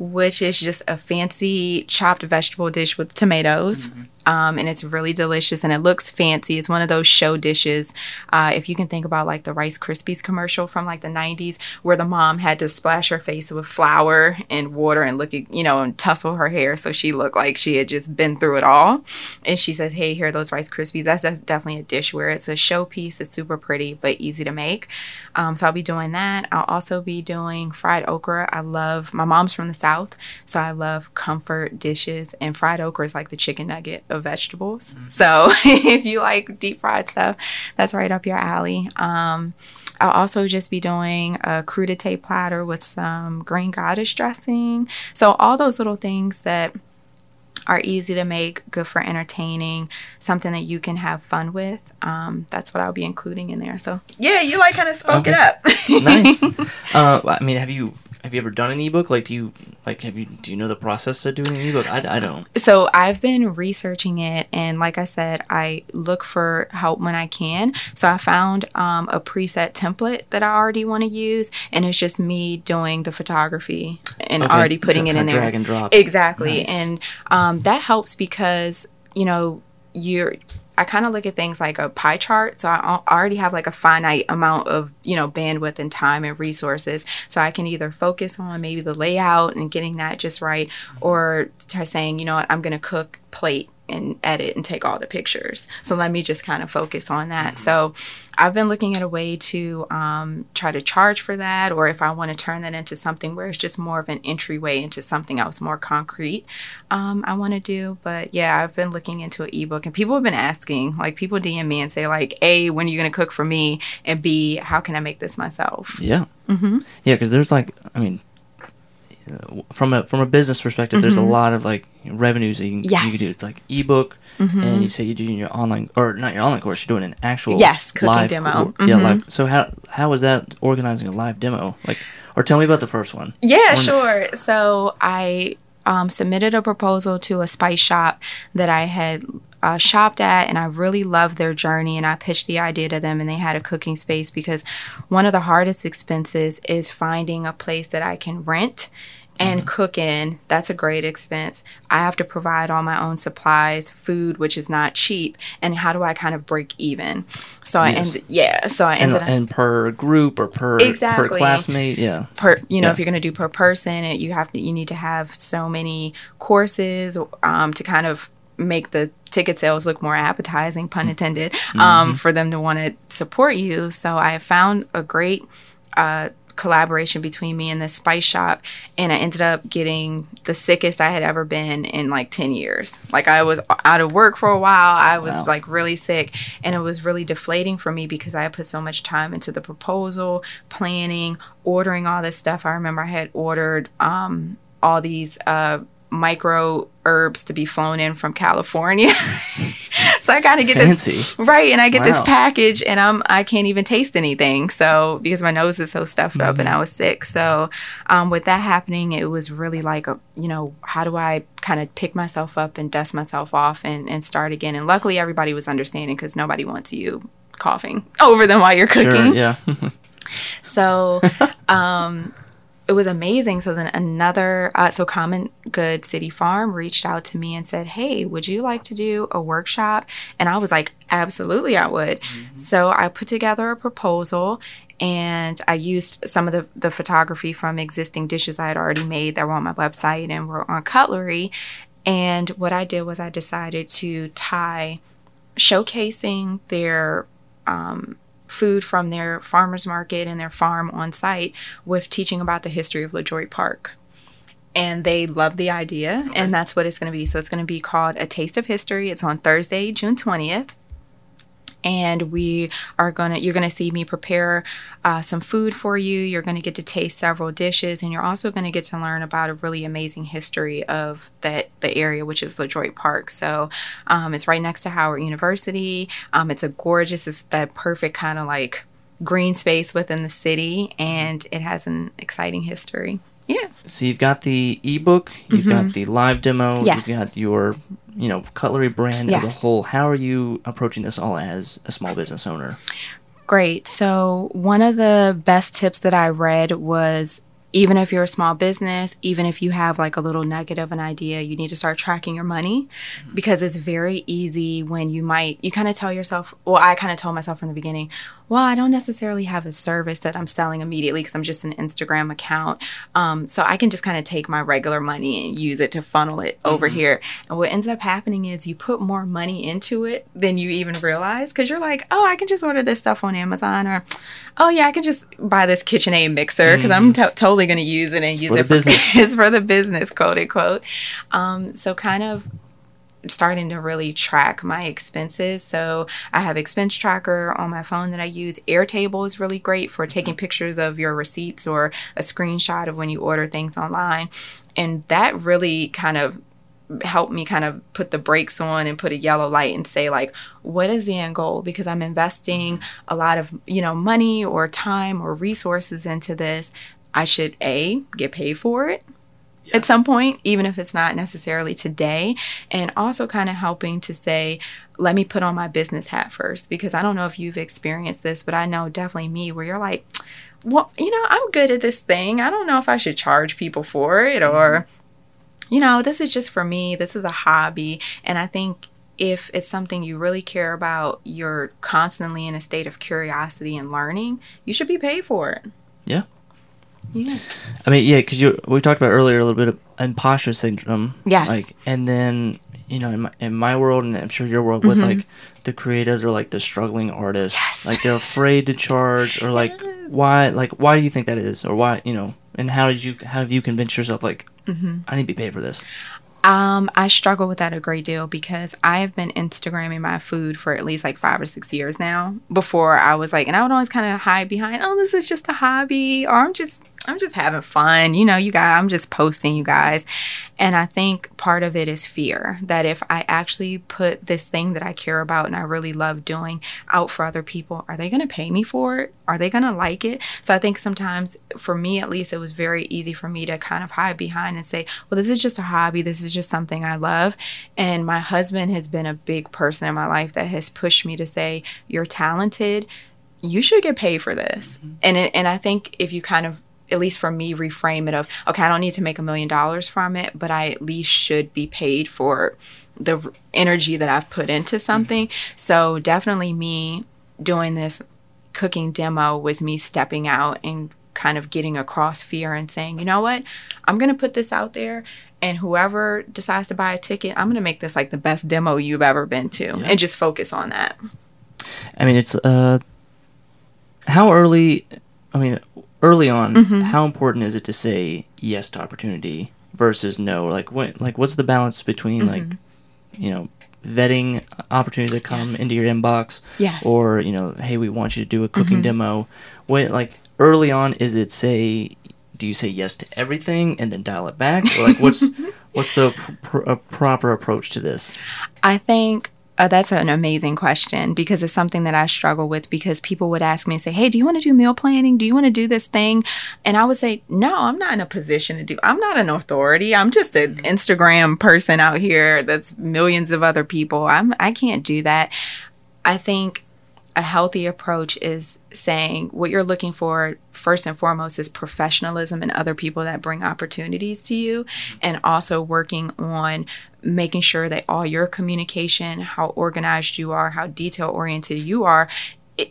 which is just a fancy chopped vegetable dish with tomatoes. Mm-hmm. Um, and it's really delicious and it looks fancy. It's one of those show dishes. Uh, if you can think about like the Rice Krispies commercial from like the 90s, where the mom had to splash her face with flour and water and look at, you know, and tussle her hair so she looked like she had just been through it all. And she says, Hey, here are those Rice Krispies. That's definitely a dish where it's a showpiece. It's super pretty, but easy to make. Um, so I'll be doing that. I'll also be doing fried okra. I love, my mom's from the South, so I love comfort dishes. And fried okra is like the chicken nugget of vegetables. So (laughs) if you like deep fried stuff, that's right up your alley. Um, I'll also just be doing a crudité platter with some green goddess dressing. So all those little things that are easy to make, good for entertaining, something that you can have fun with. Um, that's what I'll be including in there. So yeah, you like kind of spoke Okay. it up. (laughs) nice? uh, I mean, have you have you ever done an ebook? Like, do you like have you do you know the process of doing an ebook? I, I don't. So I've been researching it, and like I said, I look for help when I can. So I found um, a preset template that I already want to use, and it's just me doing the photography and Okay, already putting it in there. drag and drop. Exactly, Nice. and um, that helps because you know you're. I kind of look at things like a pie chart. So I already have like a finite amount of, you know, bandwidth and time and resources. So I can either focus on maybe the layout and getting that just right or saying, you know what, I'm going to cook plate and edit and take all the pictures. So let me just kind of focus on that. So I've been looking at a way to um, try to charge for that, or if I want to turn that into something where it's just more of an entryway into something else more concrete, um, I want to do. But yeah, I've been looking into an ebook, and people have been asking, like people DM me and say, like, A, when are you going to cook for me? And B, how can I make this myself? Yeah. Mm-hmm. Yeah, because there's like, I mean, from a from a business perspective, there's a lot of like revenues that you can, you Mm-hmm. Can do. It's like ebook, and you say you're doing your online or not your online course, you're doing an actual Yes, cooking live demo. Yeah, Mhm. live. So how how was that organizing a live demo? Like, or tell me about the first one. Yeah, sure. So I um, submitted a proposal to a spice shop that I had uh, shopped at, and I really loved their journey. And I pitched the idea to them, and they had a cooking space because one of the hardest expenses is finding a place that I can rent. And cook in, that's a great expense. I have to provide all my own supplies, food, which is not cheap. And how do I kind of break even? So I Yes. ended, yeah. So I And, ended up and per group or per per Exactly. classmate, yeah. per you know Yeah. if you're going to do per person it, you have to you need to have so many courses um, to kind of make the ticket sales look more appetizing pun intended um, for them to want to support you so i found a great uh, collaboration between me and this spice shop and i ended up getting the sickest i had ever been in like 10 years. Like i was out of work for a while. I was Wow. like really sick and it was really deflating for me because i had put so much time into the proposal planning ordering all this stuff. I remember i had ordered um, all these uh, micro herbs to be flown in from california (laughs) so i kind of get Fancy. this right and i get this package and i'm i can't even taste anything so because my nose is so stuffed up and Mm-hmm. i was sick so um, with that happening it was really like a, you know how do i kind of pick myself up and dust myself off and, and start again and luckily everybody was understanding because nobody wants you coughing (laughs) over them while you're cooking Sure, yeah. (laughs) so um, it was amazing. So then another, uh, so Common Good City Farm reached out to me and said, Hey, would you like to do a workshop? And I was like, Absolutely, I would. So I put together a proposal and I used some of the, the photography from existing dishes I had already made that were on my website and were on Kutlery. And what I did was I decided to tie showcasing their um, food from their farmers market and their farm on site with teaching about the history of LeDroit Park. And they love the idea, and that's what it's going to be. So it's going to be called A Taste of History. It's on Thursday, June 20th. And we are going to, you're going to see me prepare uh, some food for you. You're going to get to taste several dishes, and you're also going to get to learn about a really amazing history of that the area, which is LeDroit Park. So um, it's right next to Howard University. Um, it's a gorgeous, it's that perfect kind of like green space within the city, and it has an exciting history. Yeah. So you've got the ebook, you've got the live demo, Mm-hmm. Yes. you've got your, you know, Kutlery brand as a whole. How are you approaching this all as a small business owner? Great. So, one of the best tips that I read was even if you're a small business, even if you have like a little nugget of an idea, you need to start tracking your money because it's very easy when you might, you kind of tell yourself, well, I kind of told myself from the beginning, well, I don't necessarily have a service that I'm selling immediately because I'm just an Instagram account. Um, so I can just kind of take my regular money and use it to funnel it over here. And what ends up happening is you put more money into it than you even realize because you're like, oh, I can just order this stuff on Amazon or, oh, yeah, I can just buy this KitchenAid mixer because I'm to- totally going to use it and use for it the (laughs) business. it's for the business, quote unquote. Um, so kind of starting to really track my expenses. So I have expense tracker on my phone that I use. Airtable is really great for mm-hmm. taking pictures of your receipts or a screenshot of when you order things online. And that really kind of helped me kind of put the brakes on and put a yellow light and say like what is the end goal because i'm investing mm-hmm. a lot of you know money or time or resources into this i should a get paid for it at some point, even if it's not necessarily today, and also kind of helping to say, let me put on my business hat first, because I don't know if you've experienced this, but I know definitely me where you're like, well, you know, I'm good at this thing. I don't know if I should charge people for it mm-hmm. or, you know, this is just for me. This is a hobby. And I think if it's something you really care about, you're constantly in a state of curiosity and learning, you should be paid for it. Yeah. Yeah. I mean, yeah, because you we talked about earlier a little bit of imposter syndrome. Yes. Like, and then you know, in my, in my world, and I'm sure your world, with like the creatives or like the struggling artists, Yes. like they're afraid to charge, or like why, like why do you think that is, or why, you know, and how did you, how have you convinced yourself, like, I need to be paid for this? Um, I struggle with that a great deal because I have been Instagramming my food for at least like five or six years now. Before I was like, and I would always kind of hide behind, oh, this is just a hobby, or I'm just, I'm just having fun. You know, you guys, I'm just posting, you guys. And I think part of it is fear that if I actually put this thing that I care about and I really love doing out for other people, are they going to pay me for it? Are they going to like it? So I think sometimes, for me at least, it was very easy for me to kind of hide behind and say, well, this is just a hobby. This is just something I love. And my husband has been a big person in my life that has pushed me to say, you're talented. You should get paid for this. Mm-hmm. And, it, and I think if you kind of at least for me, reframe it of, okay, I don't need to make a million dollars from it, but I at least should be paid for the energy that I've put into something. So definitely me doing this cooking demo was me stepping out and kind of getting across fear and saying, you know what, I'm going to put this out there. And whoever decides to buy a ticket, I'm going to make this like the best demo you've ever been to and just focus on that. I mean, it's uh, how early? I mean, early on, Mm-hmm. how important is it to say yes to opportunity versus no? Like, what? Like, what's the balance between like, you know, vetting opportunities that come Mm-hmm. Yes. into your inbox, Yes. or you know, hey, we want you to do a cooking Mm-hmm. demo. When like early on, is it say? Do you say yes to everything and then dial it back, or like what's (laughs) what's the pr- pr- proper approach to this? I think uh, that's an amazing question because it's something that I struggle with because people would ask me and say, Hey, do you want to do meal planning? Do you want to do this thing? And I would say, No, I'm not in a position to do I'm not an authority. I'm just an Instagram person out here that's millions of other people. I'm I can't do that. I think a healthy approach is saying what you're looking for first and foremost is professionalism and other people that bring opportunities to you and also working on making sure that all your communication how organized you are how detail oriented you are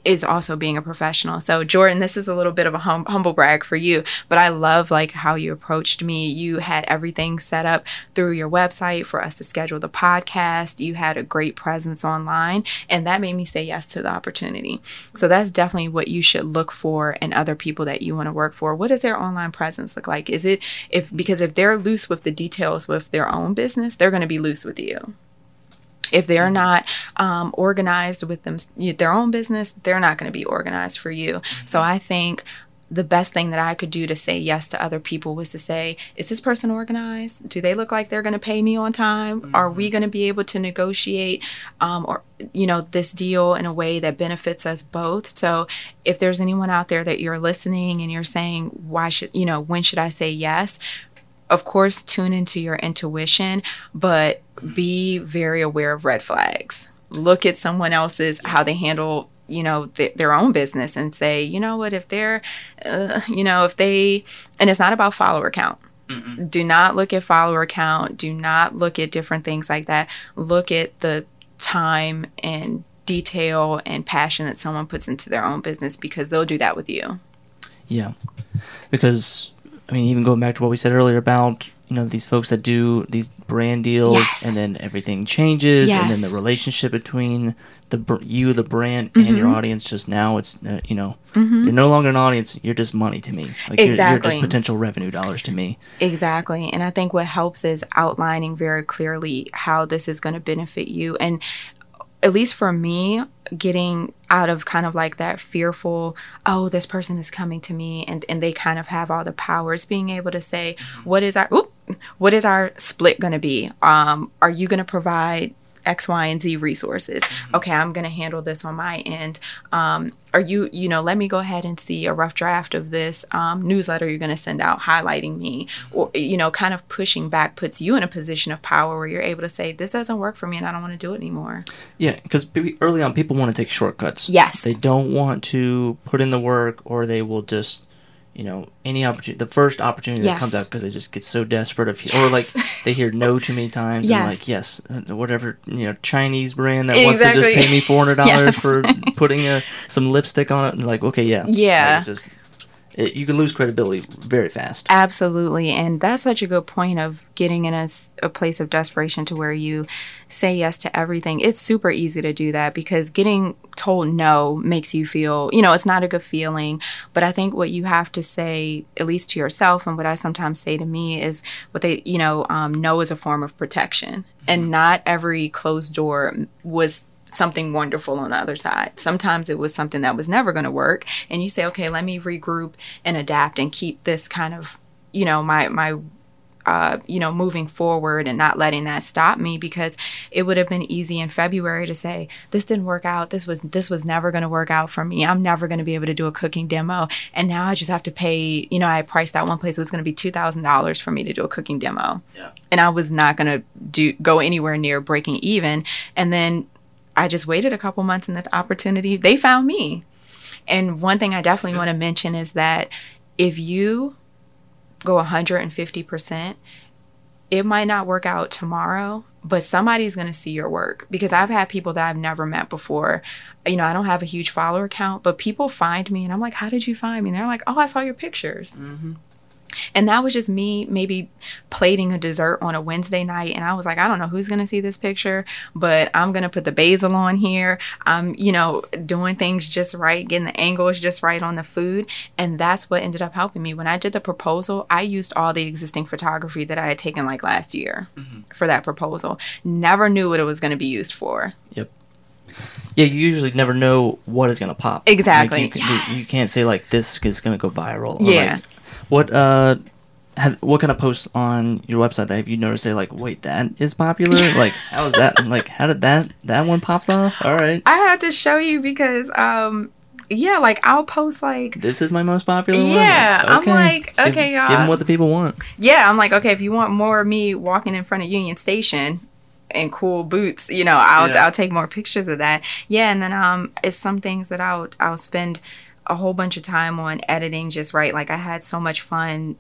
is also being a professional. So Jordan, this is a little bit of a hum- humble brag for you, but I love like how you approached me. You had everything set up through your website for us to schedule the podcast. You had a great presence online, and that made me say yes to the opportunity. So that's definitely what you should look for in other people that you want to work for. What does their online presence look like? Is it if because if they're loose with the details with their own business, they're going to be loose with you if they're not um, organized with them their own business they're not going to be organized for you. So i think the best thing that i could do to say yes to other people was to say is this person organized? Do they look like they're going to pay me on time? Are we going to be able to negotiate um, or you know this deal in a way that benefits us both? So if there's anyone out there that you're listening and you're saying why should you know when should i say yes? Of course tune into your intuition but be very aware of red flags. Look at someone else's how they handle you know th- their own business and say you know what? If they're uh, you know if they and it's not about follower count. Do not look at follower count. Do not look at different things like that. Look at the time and detail and passion that someone puts into their own business because they'll do that with you. Yeah, because I mean, even going back to what we said earlier about you know these folks that do these brand deals, Yes. and then everything changes, and then the relationship between the br- you, the brand, and Mm-hmm. your audience. Just now, it's uh, you know you're no longer an audience. You're just money to me. Like you're, you're Exactly. just potential revenue dollars to me. Exactly. And I think what helps is outlining very clearly how this is going to benefit you. And at least for me, getting out of kind of like that fearful, oh, this person is coming to me and, and they kind of have all the powers, being able to say, what is our oop, what is our split gonna be? Um, are you gonna provide X, Y, and Z resources. Okay, I'm gonna handle this on my end. Um, are you, you know, let me go ahead and see a rough draft of this um, newsletter you're gonna send out highlighting me, or you know, kind of pushing back puts you in a position of power where you're able to say, this doesn't work for me, and I don't want to do it anymore. Yeah, because early on, people want to take shortcuts. Yes. They don't want to put in the work, or they will just, you know any opportunity, the first opportunity that comes up because they just get so desperate of, or like they hear no too many times, and like yes, uh, whatever you know Chinese brand that wants to just pay me four hundred dollars (laughs) Yes. for putting a some lipstick on it, and like okay, yeah, Yeah. Like, just it, you can lose credibility very fast. Absolutely. And that's such a good point of getting in a, a place of desperation to where you say yes to everything. It's super easy to do that because getting told no makes you feel, you know, it's not a good feeling. But I think what you have to say, at least to yourself, and what I sometimes say to me is what they, you know, um, no is a form of protection. And not every closed door was something wonderful on the other side. Sometimes it was something that was never going to work and you say, "Okay, let me regroup and adapt and keep this kind of, you know, my my uh, you know, moving forward and not letting that stop me because it would have been easy in February to say this didn't work out. This was this was never going to work out for me. I'm never going to be able to do a cooking demo, and now I just have to pay. You know, I priced out one place it was going to be two thousand dollars for me to do a cooking demo, Yeah. and I was not going to do go anywhere near breaking even. And then I just waited a couple months, and this opportunity they found me. And one thing I definitely want to mention is that if you go 150%, it might not work out tomorrow, but somebody's going to see your work because I've had people that I've never met before. You know, I don't have a huge follower count, but people find me and I'm like, How did you find me? And they're like, Oh, I saw your pictures. Mm-hmm. And that was just me maybe plating a dessert on a Wednesday night. And I was like, I don't know who's going to see this picture, but I'm going to put the basil on here. I'm, you know, doing things just right, getting the angles just right on the food. And that's what ended up helping me. When I did the proposal, I used all the existing photography that I had taken like last year mm-hmm. for that proposal. Never knew what it was going to be used for. Yep. Yeah, you usually never know what is gonna pop. Like, Exactly. you, can- you- you can't say like this is gonna go viral. or, Yeah. like, what uh, have, what kind of posts on your website that have you noticed? Say like, wait, that is popular. (laughs) like, how is that? Like, how did that that one pops off? All right, I have to show you because, um, yeah, like I'll post like this is my most popular one. Yeah, I'm like, okay, give y'all. Give them what the people want. Yeah, I'm like, okay, if you want more of me walking in front of Union Station in cool boots, you know, I'll Yeah. I'll take more pictures of that. Yeah, and then um it's some things that I'll I'll spend a whole bunch of time on editing just right. Like I had so much fun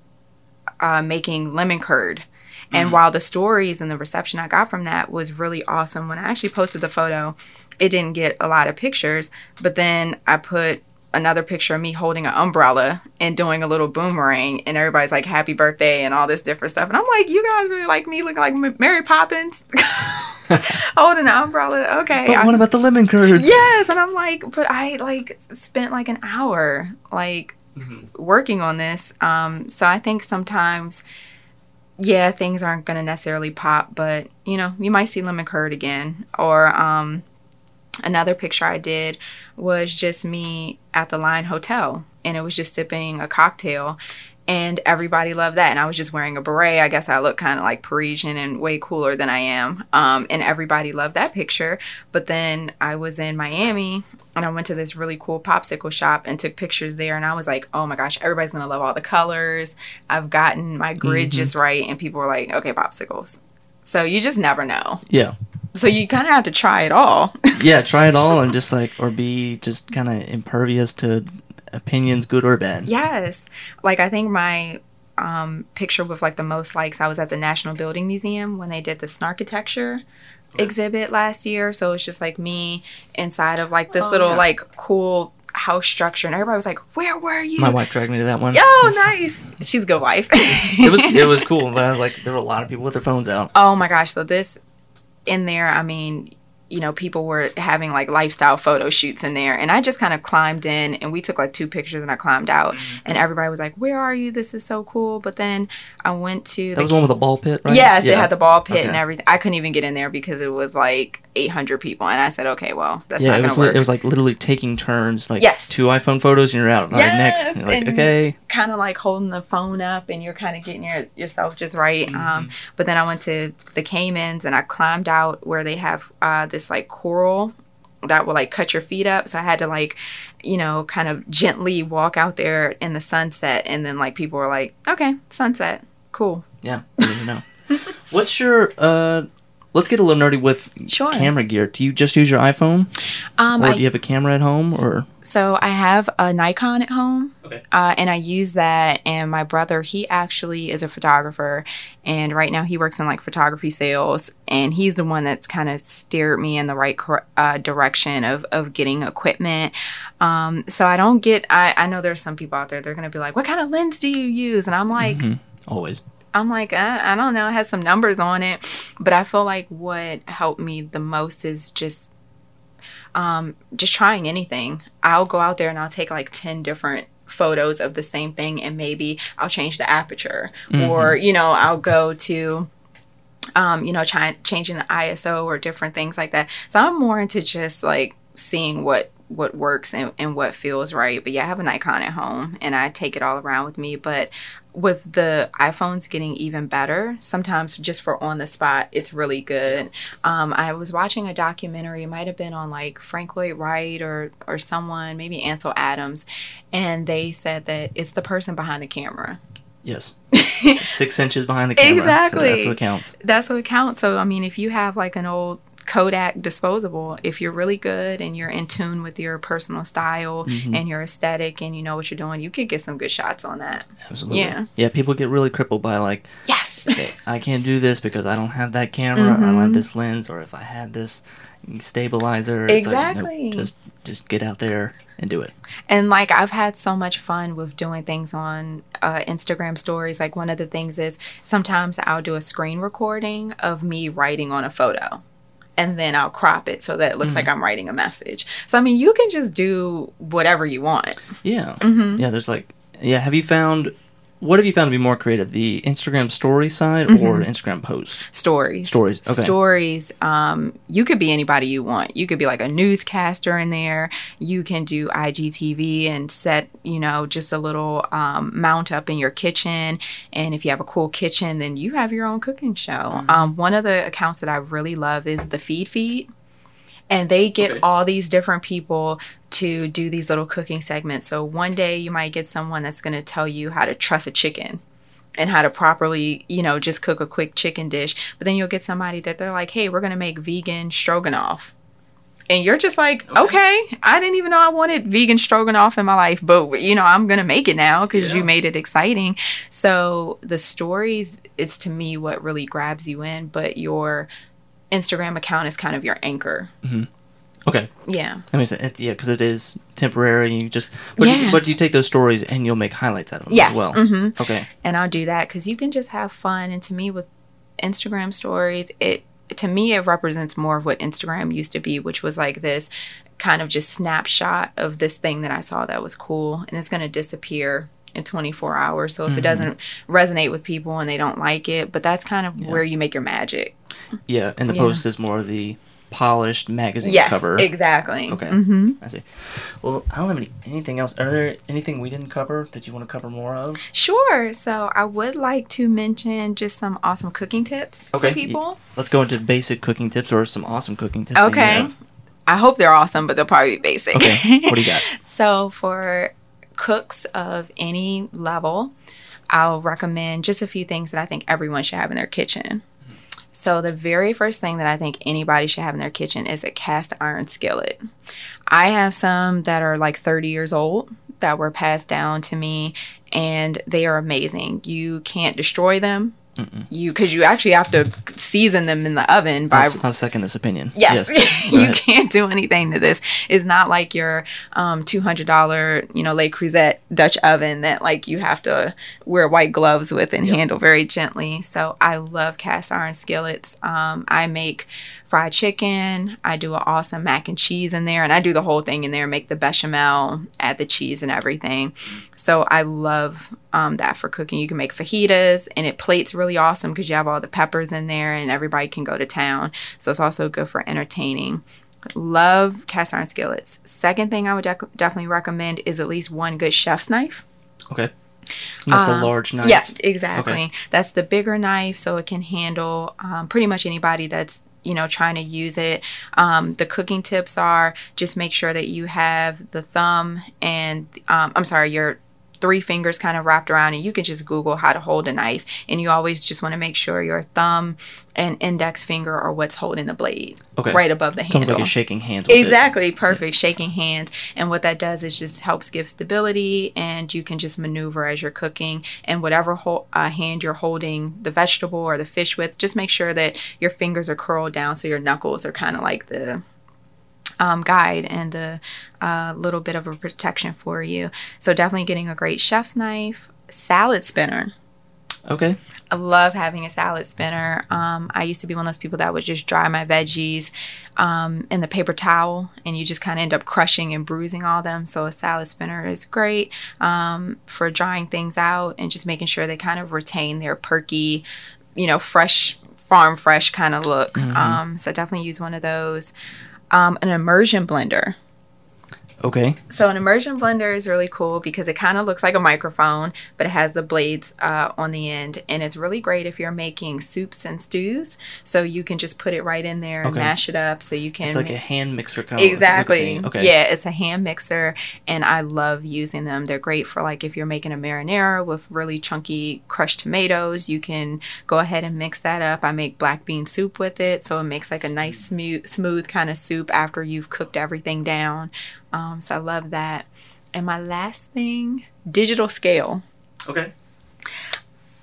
uh making lemon curd. And while the stories and the reception I got from that was really awesome, when I actually posted the photo, it didn't get a lot of pictures. But then I put another picture of me holding an umbrella and doing a little boomerang, and everybody's like, "Happy birthday!" and all this different stuff. And I'm like, "You guys really like me looking like M- Mary Poppins (laughs) (laughs) holding an umbrella?" Okay. But I- what about the lemon curds? yes, and I'm like, but I like spent like an hour like working on this. Um, so I think sometimes, yeah, things aren't gonna necessarily pop, but you know, you might see lemon curd again. Or um, another picture I did was just me at the Line Hotel, and it was just sipping a cocktail. And everybody loved that. And I was just wearing a beret. I guess I look kind of like Parisian and way cooler than I am. Um, and everybody loved that picture. But then I was in Miami and I went to this really cool popsicle shop and took pictures there. And I was like, oh my gosh, everybody's going to love all the colors. I've gotten my grid just right. And people were like, okay, popsicles. So you just never know. Yeah. So you kind of have to try it all. Yeah, try it all and just like, or be just kind of impervious to opinions, good or bad. yes. Like I think my um, picture with like the most likes, I was at the National Building Museum when they did the Snarkitecture exhibit last year. So it's just like me inside of like this Oh, little yeah. like cool house structure. And everybody was like, where were you? My wife dragged me to that one. Oh, (laughs) nice. She's a good wife. (laughs) It was it was cool, but I was like, there were a lot of people with their phones out. Oh my gosh. So this in there, I mean, you know, people were having like lifestyle photo shoots in there. And I just kind of climbed in and we took like two pictures and I climbed out. Mm-hmm. And everybody was like, Where are you? This is so cool. But then I went to That was the one with the ball pit, right? Yes, it had the ball pit and everything. I couldn't even get in there because it was like 800 people. And I said, Okay, well, that's Yeah, not it going was work. it was like literally taking turns, like Yes. two iPhone photos, and you're out. All right, next. Yes, You're like, and- okay, kind of like holding the phone up and you're kind of getting your yourself just right. Mm-hmm. Um, but then I went to the Caymans and I climbed out where they have uh, this like coral that will like cut your feet up. So I had to like, you know, kind of gently walk out there in the sunset. And then like people were like, okay, sunset, cool. yeah, didn't know. (laughs) What's your uh, let's get a little nerdy with Sure. camera gear. Do you just use your iPhone, Um, or I, do you have a camera at home, or so I have a Nikon at home. Okay. Uh, and I use that. And my brother, he actually is a photographer, and right now he works in like photography sales. And he's the one that's kind of steered me in the right cor- uh, direction of of getting equipment. Um, so I don't get. I I know there's some people out there. They're gonna be like, "What kind of lens do you use?" And I'm like. always? I'm like, I, I don't know. It has some numbers on it, but I feel like what helped me the most is just, um, just trying anything. I'll go out there and I'll take like ten different photos of the same thing, and maybe I'll change the aperture, or you know, I'll go to. Um, you know, trying changing the ISO or different things like that. So I'm more into just like seeing what what works and, and what feels right. But yeah, I have a Nikon at home and I take it all around with me. But with the iPhones getting even better, sometimes just for on the spot, it's really good. Um, I was watching a documentary, it might have been on like Frank Lloyd Wright or or someone, maybe Ansel Adams, and they said that it's the person behind the camera. Yes. (laughs) Six inches behind the camera. so Exactly. that's what counts. That's what counts. So I mean, if you have like an old Kodak disposable, if you're really good and you're in tune with your personal style and your aesthetic and you know what you're doing, you could get some good shots on that. Absolutely. Yeah. Yeah. People get really crippled by like, Yes. okay, I can't do this because I don't have that camera. I Mm-hmm. don't have this lens, or if I had this stabilizer, it's like, Exactly. just just get out there and do it. And like I've had so much fun with doing things on uh, Instagram stories. Like one of the things is sometimes I'll do a screen recording of me writing on a photo. And then I'll crop it so that it looks like I'm writing a message. So I mean, you can just do whatever you want. Yeah. Mm-hmm. Yeah. There's like, yeah. Have you found? What have you found to be more creative, the Instagram story side Mm-hmm. or Instagram post? stories Stories, okay. stories um you could be anybody you want you could be like a newscaster in there you can do igtv and set you know just a little um, mount up in your kitchen and if you have a cool kitchen then you have your own cooking show Mm-hmm. um, one of the accounts that i really love is the Feedfeed and they get Okay. all these different people to do these little cooking segments. So one day you might get someone that's going to tell you how to truss a chicken and how to properly, you know, just cook a quick chicken dish. But then you'll get somebody that they're like, "Hey, we're going to make vegan stroganoff." And you're just like, Okay. okay. I didn't even know I wanted vegan stroganoff in my life, but you know, I'm gonna make it now because you made it exciting. So the stories it's to me what really grabs you in, but your Instagram account is kind of your anchor. Okay. Yeah. I mean, sense. It- Yeah, because it is temporary. You just, but, Yeah. but you take those stories and you'll make highlights out of them Yes. as well. mhm. Okay. and I'll do that because you can just have fun. And to me, with Instagram stories, it to me it represents more of what Instagram used to be, which was like this kind of just snapshot of this thing that I saw that was cool, and it's going to disappear in 24 hours. So if it doesn't resonate with people and they don't like it, but that's kind of where you make your magic. Yeah, and the Yeah. post is more of the polished magazine Yes, cover. exactly. Okay. hmm I see. Well, I don't have any, anything else. Are there anything we didn't cover that you want to cover more of? Sure. So I would like to mention just some awesome cooking tips Okay. for people. Let's go into basic cooking tips or some awesome cooking tips. Okay. I hope they're awesome, but they'll probably be basic. Okay. What do you got? (laughs) So, for cooks of any level, I'll recommend just a few things that I think everyone should have in their kitchen. So, the very first thing that I think anybody should have in their kitchen is a cast iron skillet. I have some that are like 30 years old that were passed down to me, and they are amazing. You can't destroy them. You because you actually have to season them in the oven by I'll, I'll second this opinion. Yes, (laughs) Go you can't do anything to this. It's not like your um, two hundred dollar, you know, Le Creuset Dutch oven that like you have to wear white gloves with and Yep. handle very gently. So I love cast iron skillets. Um, I make fried chicken. I do an awesome mac and cheese in there, and I do the whole thing in there. Make the bechamel, add the cheese and everything. So I love um, that for cooking. You can make fajitas, and it plates really awesome because you have all the peppers in there, and everybody can go to town. So it's also good for entertaining. Love cast iron skillets. Second thing I would dec- definitely recommend is at least one good chef's knife. Okay. And that's Uh, a large knife. Yeah, exactly. That's the bigger knife, so it can handle um, pretty much anybody that's you know trying to use it. Um, the cooking tips are just make sure that you have the thumb and um, I'm sorry, your three fingers kind of wrapped around and you can just google how to hold a knife and you always just want to make sure your thumb and index finger are what's holding the blade Okay. right above the Sounds handle like you're shaking hands. With it. Exactly, perfect. Shaking hands. And what that does is just helps give stability, and you can just maneuver as you're cooking. And whatever ho- uh, hand you're holding the vegetable or the fish with, just make sure that your fingers are curled down so your knuckles are kind of like the um, guide and the uh, little bit of a protection for you. So definitely getting a great chef's knife, salad spinner. Okay. I love having a salad spinner. Um, I used to be one of those people that would just dry my veggies um, in the paper towel, and you just kind of end up crushing and bruising all them. So a salad spinner is great um, for drying things out and just making sure they kind of retain their perky, you know, fresh farm fresh kind of look. Um, so definitely use one of those. Um, an immersion blender. Okay. So an immersion blender is really cool because it kind of looks like a microphone, but it has the blades uh, on the end, and it's really great if you're making soups and stews. So you can just put it right in there and Okay. mash it up. So you can It's like a hand mixer kind of exactly. Okay. Yeah, it's a hand mixer, and I love using them. They're great for like if you're making a marinara with really chunky crushed tomatoes. You can go ahead and mix that up. I make black bean soup with it, so it makes like a nice smooth, smooth kind of soup after you've cooked everything down. Um, so I love that. And my last thing, digital scale Okay.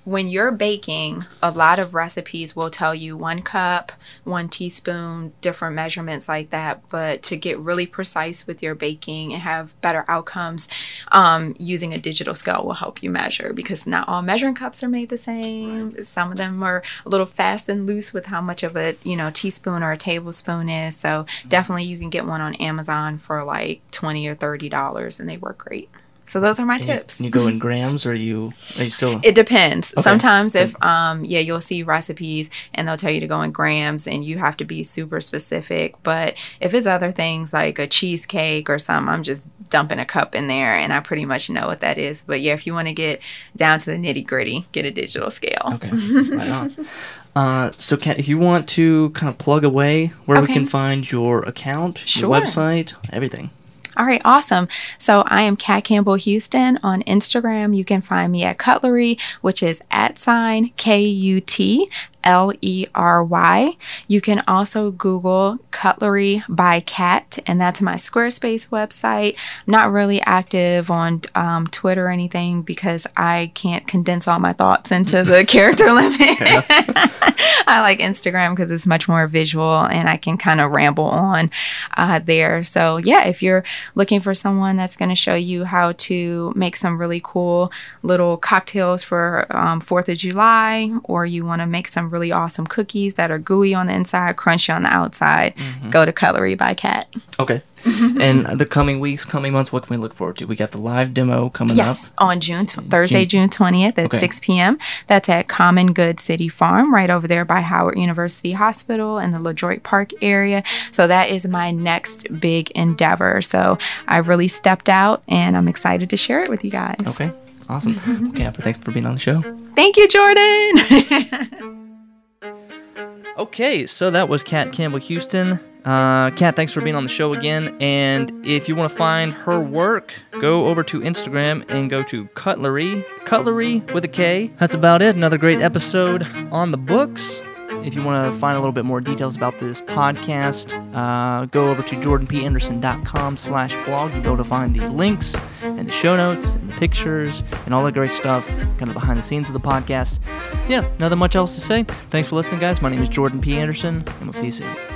When you're baking, a lot of recipes will tell you one cup, one teaspoon, different measurements like that. But to get really precise with your baking and have better outcomes, um, using a digital scale will help you measure because not all measuring cups are made the same. Some of them are a little fast and loose with how much of a you know teaspoon or a tablespoon is. So definitely you can get one on Amazon for like twenty or thirty dollars, and they work great. So those are my And you- tips. and You, go in grams, or you are you still? It depends. Okay. Sometimes if um yeah, you'll see recipes and they'll tell you to go in grams and you have to be super specific. But if it's other things like a cheesecake or something, I'm just dumping a cup in there and I pretty much know what that is. But yeah, if you want to get down to the nitty gritty, get a digital scale. Okay. right on. (laughs) Uh, so, Kat, if you want to kind of plug away where we can find your account, Sure. your website, everything. All right, awesome. So I am Kat Campbell Houston on Instagram. You can find me at Kutlery, which is at sign K U T L E R Y. You can also Google Kutlery by Kat, and that's my Squarespace website. I'm not really active on um, Twitter or anything because I can't condense all my thoughts into the (laughs) character (laughs) limit. (laughs) I like Instagram because it's much more visual and I can kind of ramble on uh, there. So, yeah, if you're looking for someone that's going to show you how to make some really cool little cocktails for um, 4th of July, or you want to make some really awesome cookies that are gooey on the inside, crunchy on the outside, Mm-hmm. go to Kutlery by Kat. Okay. Mm-hmm. and the coming weeks, coming months, what can we look forward to? We got the live demo coming Yes, up. on June Thursday, June twentieth at Okay. six p.m. That's at Common Good City Farm, right over there by Howard University Hospital in the LeDroit Park area. So that is my next big endeavor. So I really stepped out, and I'm excited to share it with you guys. Okay. Awesome. (laughs) okay, thanks for being on the show. Thank you, Jordan. (laughs) Okay, so that was Kat Campbell Houston. Uh, Kat, thanks for being on the show again. And if you want to find her work, go over to Instagram and go to Kutlery. Cutlery with a K. That's about it. Another great episode on the books. If you want to find a little bit more details about this podcast, uh, go over to jordanpanderson.com slash blog. You'll be able to find the links and the show notes and the pictures and all that great stuff, kind of behind the scenes of the podcast. Yeah, nothing much else to say. Thanks for listening, guys. My name is Jordan P. Anderson, and we'll see you soon.